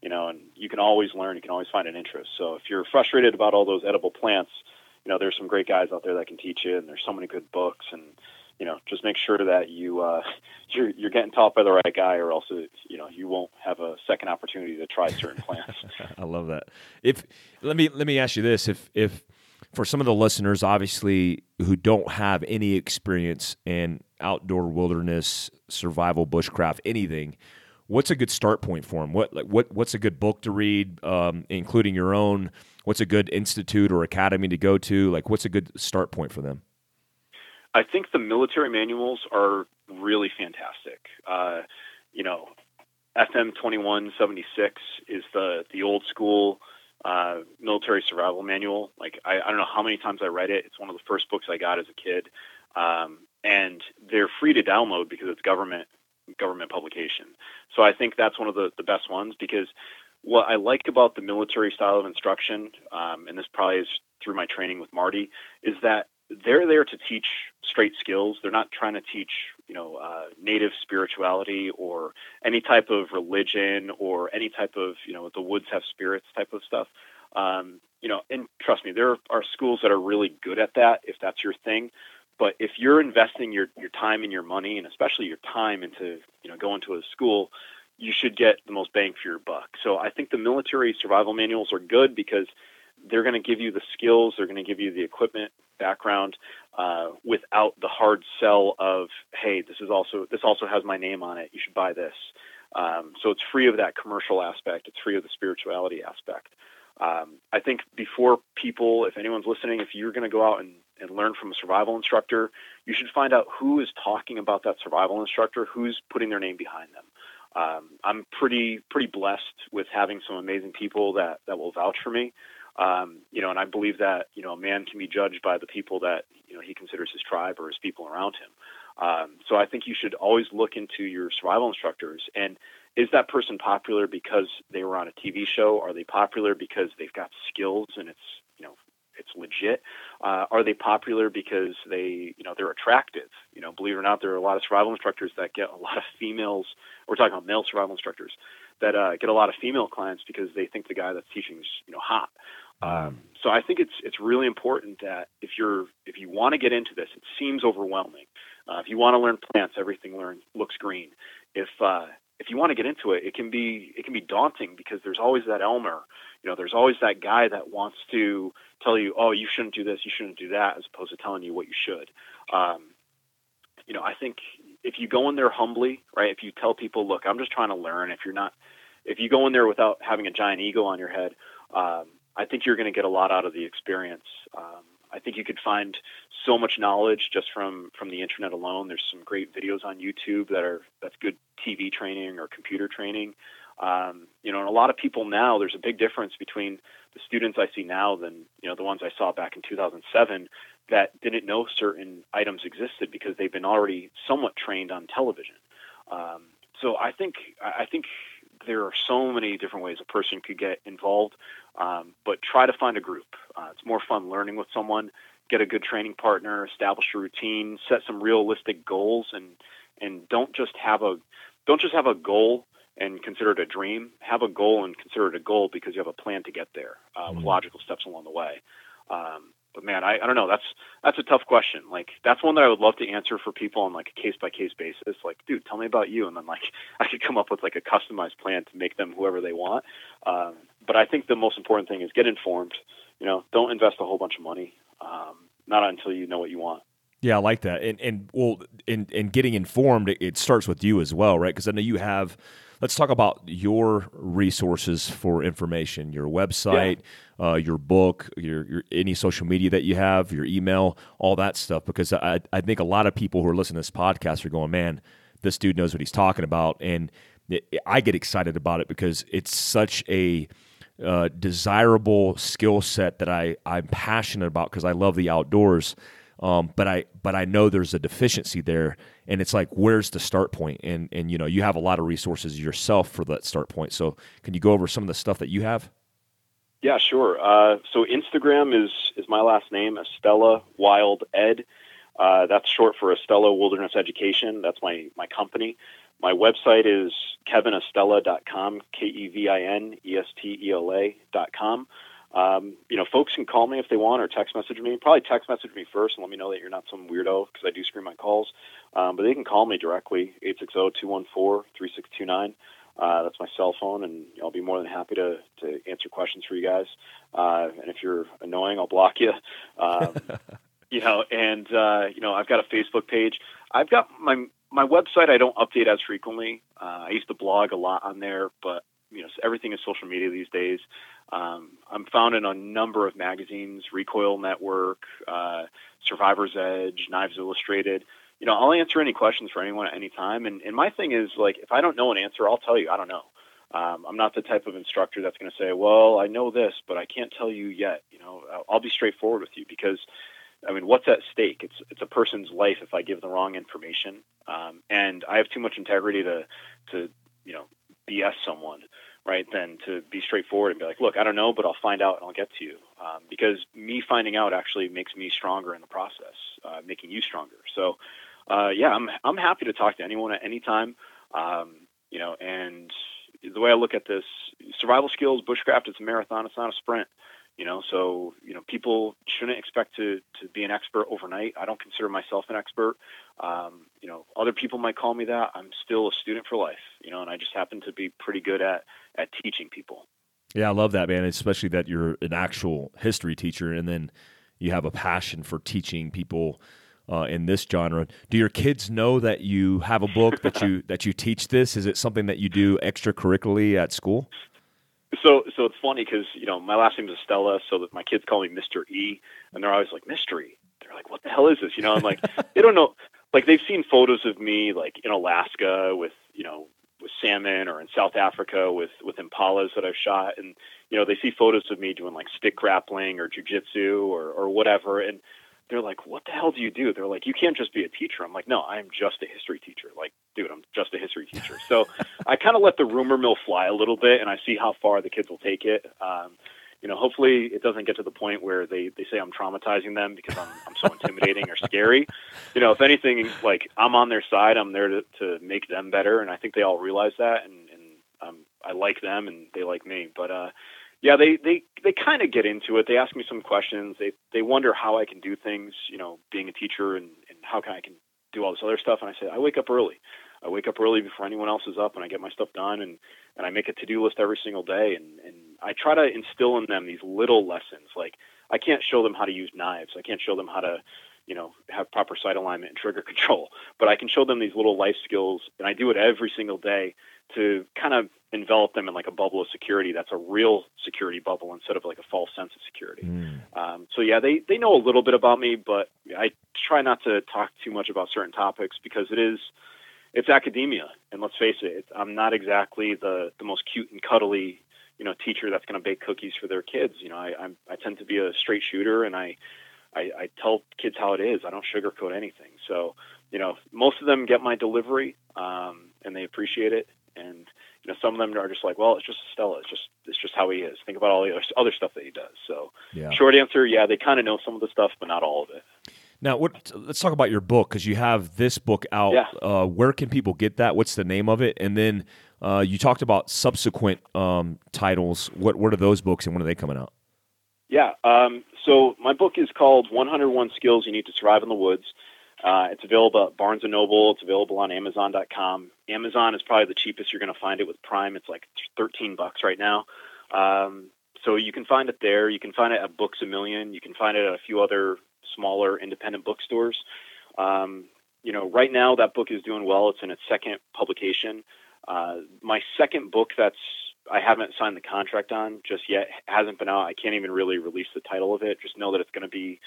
you know. And you can always learn, you can always find an interest. So if you're frustrated about all those edible plants, you know, there's some great guys out there that can teach you, and there's so many good books, and you know, just make sure that you uh, you're you're getting taught by the right guy, or else you know you won't have a second opportunity to try certain plants. I love that. If let me let me ask you this: if if for some of the listeners, obviously who don't have any experience in outdoor wilderness survival, bushcraft, anything, what's a good start point for them? What like what what's a good book to read, um, including your own? What's a good institute or academy to go to? Like, what's a good start point for them? I think the military manuals are really fantastic. Uh, you know, FM twenty one seventy six is the the old school uh, military survival manual. Like I, I don't know how many times I read it. It's one of the first books I got as a kid, um, and they're free to download because it's government government publication. So I think that's one of the the best ones because what I like about the military style of instruction, um, and this probably is through my training with Marty, is that they're there to teach straight skills. They're not trying to teach, you know, uh, native spirituality or any type of religion or any type of, you know, the woods have spirits type of stuff. Um, you know, and trust me, there are schools that are really good at that if that's your thing. But if you're investing your, your time and your money, and especially your time into, you know, going to a school, you should get the most bang for your buck. So I think the military survival manuals are good because they're going to give you the skills, they're going to give you the equipment background uh, without the hard sell of, hey, this is also this also has my name on it. You should buy this. Um, so it's free of that commercial aspect. It's free of the spirituality aspect. Um, I think before people, if anyone's listening, if you're going to go out and, and learn from a survival instructor, you should find out who is talking about that survival instructor, who's putting their name behind them. Um, I'm pretty pretty blessed with having some amazing people that that will vouch for me. Um, you know, and I believe that you know a man can be judged by the people that you know he considers his tribe or his people around him. Um, so I think you should always look into your survival instructors and is that person popular because they were on a TV show? Are they popular because they've got skills and it's you know it's legit? Uh, are they popular because they you know they're attractive? You know, believe it or not, there are a lot of survival instructors that get a lot of females. We're talking about male survival instructors that uh, get a lot of female clients because they think the guy that's teaching is you know hot. Um, so I think it's it's really important that if you're if you want to get into this, it seems overwhelming. Uh, if you want to learn plants, everything learn looks green. If uh, if you want to get into it, it can be it can be daunting because there's always that Elmer, you know, there's always that guy that wants to tell you, oh, you shouldn't do this, you shouldn't do that, as opposed to telling you what you should. Um, you know, I think if you go in there humbly, right? If you tell people, look, I'm just trying to learn. If you're not, if you go in there without having a giant ego on your head, um, I think you're going to get a lot out of the experience. Um, I think you could find so much knowledge just from from the internet alone. There's some great videos on YouTube that are that's good TV training or computer training. Um, you know, and a lot of people now, there's a big difference between the students I see now than you know the ones I saw back in 2007 that didn't know certain items existed because they've been already somewhat trained on television. Um, so I think I think there are so many different ways a person could get involved, um, but try to find a group. Uh, it's more fun learning with someone. Get a good training partner, establish a routine, set some realistic goals, and and don't just have a don't just have a goal and consider it a dream. Have a goal and consider it a goal because you have a plan to get there uh, with mm-hmm. logical steps along the way. Um, but man, I, I don't know. That's that's a tough question. Like that's one that I would love to answer for people on like a case by case basis. Like, dude, tell me about you, and then like I could come up with like a customized plan to make them whoever they want. Um, but I think the most important thing is get informed. You know, don't invest a whole bunch of money. Um, not until you know what you want. Yeah, I like that. And and well, in in getting informed, it, starts with you as well, right? Because I know you have let's talk about your resources for information your website yeah. Uh, your book your, your, any social media that you have your email all that stuff because I, I think a lot of people who are listening to this podcast are going man this dude knows what he's talking about and it, i get excited about it because it's such a uh, desirable skill set that I, i'm passionate about because i love the outdoors um, but I but I know there's a deficiency there, and it's like where's the start point? And and you know you have a lot of resources yourself for that start point. So can you go over some of the stuff that you have? Yeah, sure. Uh, so Instagram is is my last name, Estela Wild Ed. Uh, that's short for Estela Wilderness Education. That's my my company. My website is kevinestela.com, K E V I N E S T E L A.com. Um, you know, folks can call me if they want or text message me. Probably text message me first and let me know that you're not some weirdo because I do screen my calls. Um, but they can call me directly, 860-214-3629. Uh, that's my cell phone, and I'll be more than happy to, to answer questions for you guys. Uh, and if you're annoying, I'll block you. Um, you know, and uh, you know, I've got a Facebook page. I've got my my website. I don't update as frequently. Uh, I used to blog a lot on there, but you know, everything is social media these days. Um, I'm found in a number of magazines, Recoil Network, uh, Survivor's Edge, Knives Illustrated. You know, I'll answer any questions for anyone at any time. And, and my thing is, like, if I don't know an answer, I'll tell you I don't know. Um, I'm not the type of instructor that's going to say, well, I know this, but I can't tell you yet. You know, I'll, be straightforward with you because, I mean, what's at stake? It's it's a person's life if I give the wrong information, um, and I have too much integrity to to you know BS someone right, than to be straightforward and be like, look, I don't know, but I'll find out and I'll get to you. Um, because me finding out actually makes me stronger in the process, uh, making you stronger. So, uh, yeah, I'm, I'm happy to talk to anyone at any time. Um, you know, and the way I look at this, survival skills, bushcraft, it's a marathon, it's not a sprint. You know, so you know, people shouldn't expect to to be an expert overnight. I don't consider myself an expert. Um, you know, other people might call me that. I'm still a student for life. You know, and I just happen to be pretty good at at teaching people. Yeah, I love that, man. Especially that you're an actual history teacher, and then you have a passion for teaching people uh, in this genre. Do your kids know that you have a book that you that you teach this? Is it something that you do extracurricularly at school? So, so it's funny because you know my last name is Estela, so that my kids call me Mister E, and they're always like mystery. They're like, "What the hell is this?" You know, I'm like, they don't know. Like they've seen photos of me like in Alaska with you know with salmon or in South Africa with with impalas that I've shot, and you know they see photos of me doing like stick grappling or jujitsu or or whatever, and they're like, "What the hell do you do?" They're like, "You can't just be a teacher." I'm like, "No, I'm just a history teacher." Like, dude, I'm just a history teacher. So I kind of let the rumor mill fly a little bit, and I see how far the kids will take it. Um, you know, hopefully it doesn't get to the point where they, they say I'm traumatizing them because I'm, I'm so intimidating or scary. You know, if anything, like I'm on their side, I'm there to, to make them better. And I think they all realize that. And, and um, I like them and they like me. But, uh, yeah, they, they, they kind of get into it. They ask me some questions. They, they wonder how I can do things, you know, being a teacher and, and how can I can do all this other stuff. And I say, I wake up early. I wake up early before anyone else is up and I get my stuff done and, and I make a to-do list every single day. And, and I try to instill in them these little lessons. Like I can't show them how to use knives. I can't show them how to, you know, have proper sight alignment and trigger control, but I can show them these little life skills and I do it every single day to kind of envelop them in like a bubble of security that's a real security bubble instead of like a false sense of security. Mm. Um, so yeah, they they know a little bit about me, but I try not to talk too much about certain topics because it is it's academia, and let's face it, I'm not exactly the the most cute and cuddly you know teacher that's going to bake cookies for their kids. You know, I I'm, I tend to be a straight shooter, and I, I I tell kids how it is. I don't sugarcoat anything. So you know, most of them get my delivery, um, and they appreciate it. And you know, some of them are just like, well, it's just Stella. It's just it's just how he is. Think about all the other stuff that he does. So, Yeah. short answer, yeah, they kind of know some of the stuff, but not all of it. Now, what? Let's talk about your book because you have this book out. Yeah. Uh, where can people get that? What's the name of it? And then uh, you talked about subsequent um, titles. What What are those books and when are they coming out? Yeah. Um, so my book is called 101 Skills You Need to Survive in the Woods. Uh, it's available at Barnes and Noble. It's available on Amazon.com. Amazon is probably the cheapest you're going to find it with Prime. It's like 13 bucks right now. Um, so you can find it there. You can find it at Books a Million. You can find it at a few other smaller independent bookstores. Um, you know, right now that book is doing well. It's in its second publication. Uh, my second book that's I haven't signed the contract on just yet hasn't been out. I can't even really release the title of it. Just know that it's going to be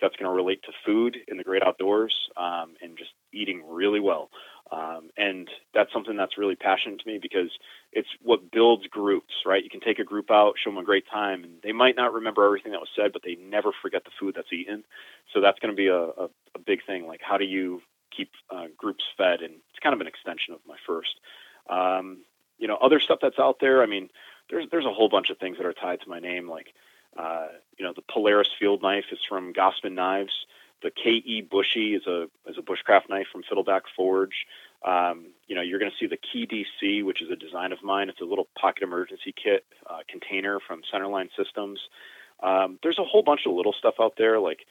that's going to relate to food in the great outdoors um, and just eating really well. Um, and that's something that's really passionate to me because it's what builds groups, right? You can take a group out, show them a great time, and they might not remember everything that was said, but they never forget the food that's eaten. So that's going to be a, a, a big thing. Like, how do you keep uh, groups fed? And it's kind of an extension of my first. Um, you know, other stuff that's out there. I mean, there's there's a whole bunch of things that are tied to my name, like uh, you know, the Polaris field knife is from Gossman Knives. The KE Bushy is a is a bushcraft knife from Fiddleback Forge. Um, you know, you're going to see the Key DC, which is a design of mine. It's a little pocket emergency kit uh, container from Centerline Systems. Um, there's a whole bunch of little stuff out there, like,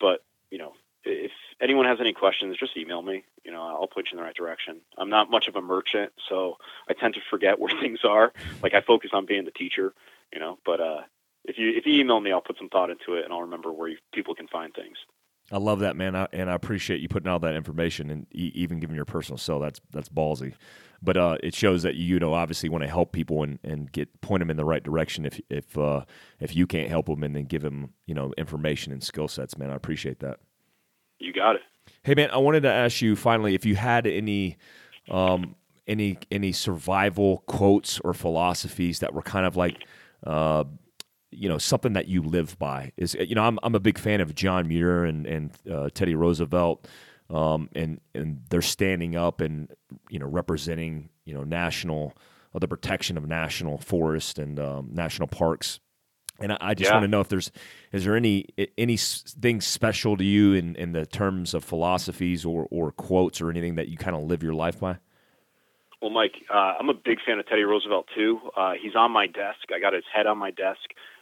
but you know, if anyone has any questions, just email me. You know, I'll put you in the right direction. I'm not much of a merchant, so I tend to forget where things are. Like I focus on being the teacher, you know. But uh, if you if you email me, I'll put some thought into it, and I'll remember where you, people can find things. I love that, man, I, and I appreciate you putting all that information and e- even giving your personal cell. That's that's ballsy, but uh, it shows that you know obviously want to help people and, and get point them in the right direction. If if uh, if you can't help them, and then give them you know information and skill sets, man, I appreciate that. You got it. Hey, man, I wanted to ask you finally if you had any. Um, any any survival quotes or philosophies that were kind of like uh, you know something that you live by is you know I'm I'm a big fan of John Muir and and uh, Teddy Roosevelt um, and and they're standing up and you know representing you know national uh, the protection of national forest and um, national parks and I, I just Yeah. want to know if there's is there any anything special to you in in the terms of philosophies or or quotes or anything that you kind of live your life by Well, Mike, uh, I'm a big fan of Teddy Roosevelt too. Uh, he's on my desk. I got his head on my desk.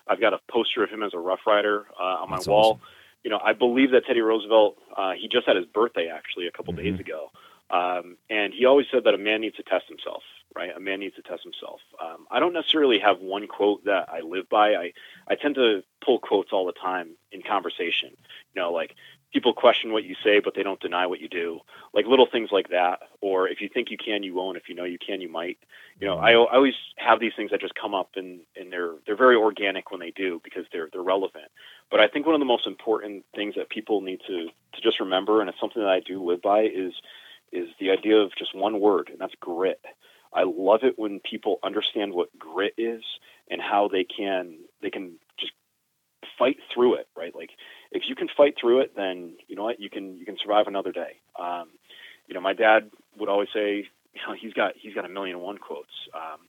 I've got a poster of him as a Rough Rider uh, on my That's wall. awesome. You know, I believe that Teddy Roosevelt. Uh, he just had his birthday actually a couple Mhm. days ago, um, and he always said that a man needs to test himself. Right, a man needs to test himself. Um, I don't necessarily have one quote that I live by. I I tend to pull quotes all the time in conversation. You know, like people question what you say, but they don't deny what you do. Like little things like that. Or if you think you can, you won't. If you know you can, you might. You know, I, I always have these things that just come up and, and they're they're very organic when they do because they're they're relevant. But I think one of the most important things that people need to to just remember, and it's something that I do live by, is is the idea of just one word, and that's grit. I love it when people understand what grit is and how they can they can fight through it, right? Like if you can fight through it, then you know what you can you can survive another day. Um, you know, my dad would always say, you know, he's got he's got a million and one quotes, um,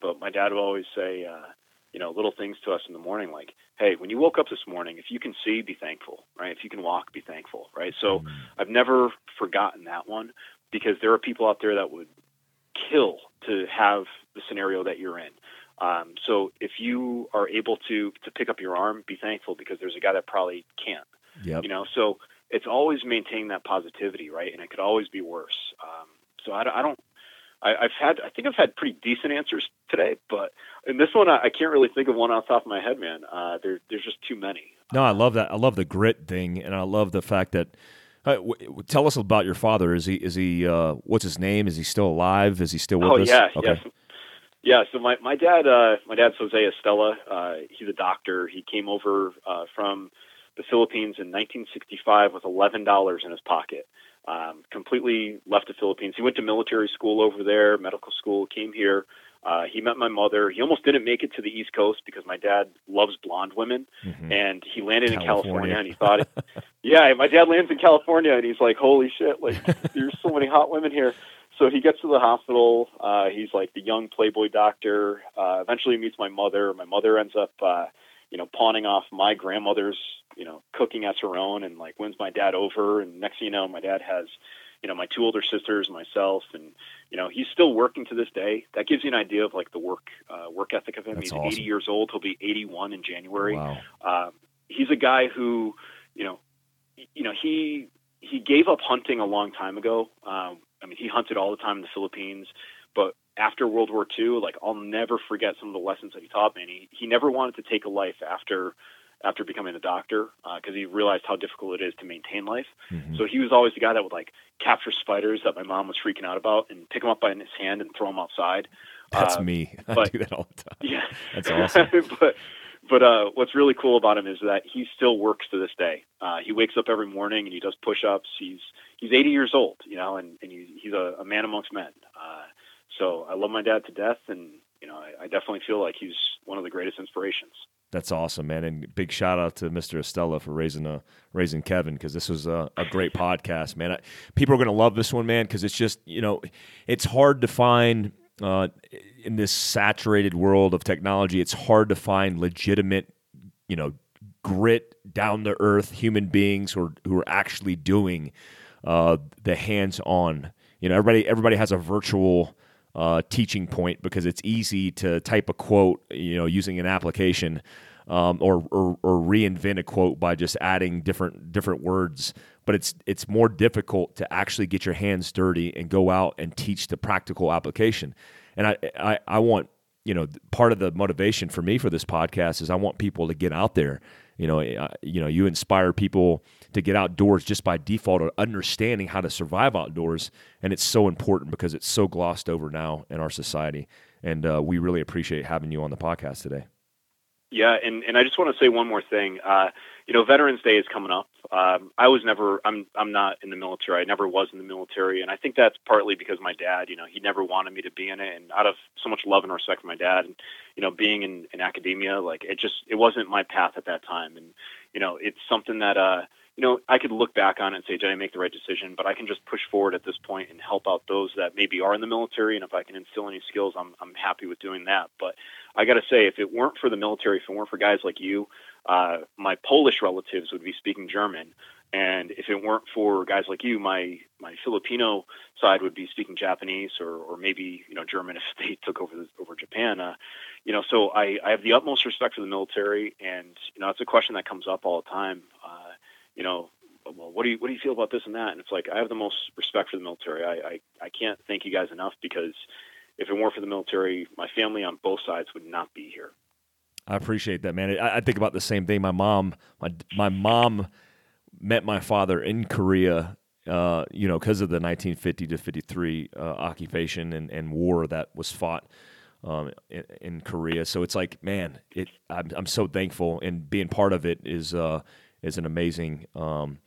but my dad would always say, uh, you know, little things to us in the morning, like, hey, when you woke up this morning, if you can see, be thankful, right? If you can walk, be thankful, right? So I've never forgotten that one because there are people out there that would kill to have the scenario that you're in. Um, so if you are able to to pick up your arm, be thankful because there's a guy that probably can't. Yep. You know, so it's always maintaining that positivity, right? And it could always be worse. Um, so I, don't- I don't. I, I've had. I think I've had pretty decent answers today, but in this one, I, I can't really think of one off the top of my head, man. Uh, there, there's just too many. No, I love that. I love the grit thing, and I love the fact that. Uh, w- tell us about your father. Is he? Is he? Uh, what's his name? Is he still alive? Is he still with oh us? yeah, Okay. yes. Yeah, so my my dad, uh, my dad's Jose Estela. Uh, he's a doctor. He came over uh, from the Philippines in 1965 with eleven dollars in his pocket. Um, completely left the Philippines. He went to military school over there, medical school. Came here. Uh, he met my mother. He almost didn't make it to the East Coast because my dad loves blonde women, Mhm. and he landed in California. California. And he thought, it, yeah, my dad lands in California, and he's like, holy shit, like there's so many hot women here. So he gets to the hospital. Uh, he's like the young playboy doctor. Uh, eventually meets my mother. My mother ends up, uh, you know, pawning off my grandmother's, you know, cooking as her own, and like wins my dad over. And next thing you know, my dad has, you know, my two older sisters, myself, and you know, he's still working to this day. That gives you an idea of like the work uh, work ethic of him. That's he's awesome. 80 years old. He'll be 81 in January Wow. um, he's a guy who, you know, you know he he gave up hunting a long time ago. Um, I mean, he hunted all the time in the Philippines, but after World War II, like I'll never forget some of the lessons that he taught me. And he he never wanted to take a life after after becoming a doctor because he realized how difficult it is to maintain life. Mhm. So he was always the guy that would like capture spiders that my mom was freaking out about and pick them up by his hand and throw them outside. That's Uh, me. I but- do that all the time. yeah, That's awesome. but but uh, what's really cool about him is that he still works to this day. Uh, he wakes up every morning and he does push-ups. He's he's 80 years old, you know, and, and he, he's a, a man amongst men. Uh, so I love my dad to death, and you know, I, I definitely feel like he's one of the greatest inspirations. That's awesome, man. And big shout out to Mr. Estela for raising uh, raising Kevin because this was a, a great podcast, man. I, people are going to love this one, man, because it's just you know it's hard to find uh, in this saturated world of technology. It's hard to find legitimate, you know, grit, down to earth human beings who are, who are actually doing uh, the hands on. You know, everybody everybody has a virtual uh, teaching point because it's easy to type a quote, you know, using an application, um, or, or or reinvent a quote by just adding different different words. But it's it's more difficult to actually get your hands dirty and go out and teach the practical application. And I I, I want you know part of the motivation for me for this podcast is I want people to get out there. You know, uh, you know, you inspire people to get outdoors just by default of understanding how to survive outdoors, and it's so important because it's so glossed over now in our society. And uh, we really appreciate having you on the podcast today. Yeah, and, and I just want to say one more thing. Uh, you know, Veterans Day is coming up. Um, I was never, I'm, I'm not in the military. I never was in the military, and I think that's partly because my dad, you know, he never wanted me to be in it, and out of so much love and respect for my dad, and you know, being in, in academia, like it just, it wasn't my path at that time, and you know, it's something that, uh, you know, I could look back on it and say, did I make the right decision? But I can just push forward at this point and help out those that maybe are in the military, and if I can instill any skills, I'm, I'm happy with doing that. But I got to say, if it weren't for the military, if it weren't for guys like you, uh, my Polish relatives would be speaking German, and if it weren't for guys like you, my my Filipino side would be speaking Japanese or, or maybe you know German if they took over the, over Japan. Uh, you know, so I, I have the utmost respect for the military, and you know it's a question that comes up all the time. Uh, you know, well, what do you what do you feel about this and that? And it's like I have the most respect for the military. I I, I can't thank you guys enough because if it weren't for the military, my family on both sides would not be here. I appreciate that, man. I, I think about the same thing. My mom, my my mom met my father in Korea, uh, you know, because of the 1950 to 53 uh, occupation and, and war that was fought um, in, in Korea. So it's like, man, it. I'm, I'm so thankful, and being part of it is uh, is an amazing, um,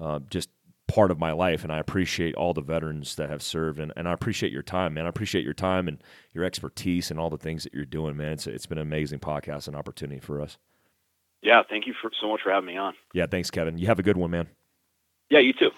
uh, just part of my life, and I appreciate all the veterans that have served, and, and I appreciate your time, man. I appreciate your time and your expertise and all the things that you're doing, man. It's it's been an amazing podcast and opportunity for us. Yeah, thank you for so much for having me on. Yeah, thanks, Kevin. You have a good one, man. Yeah, you too.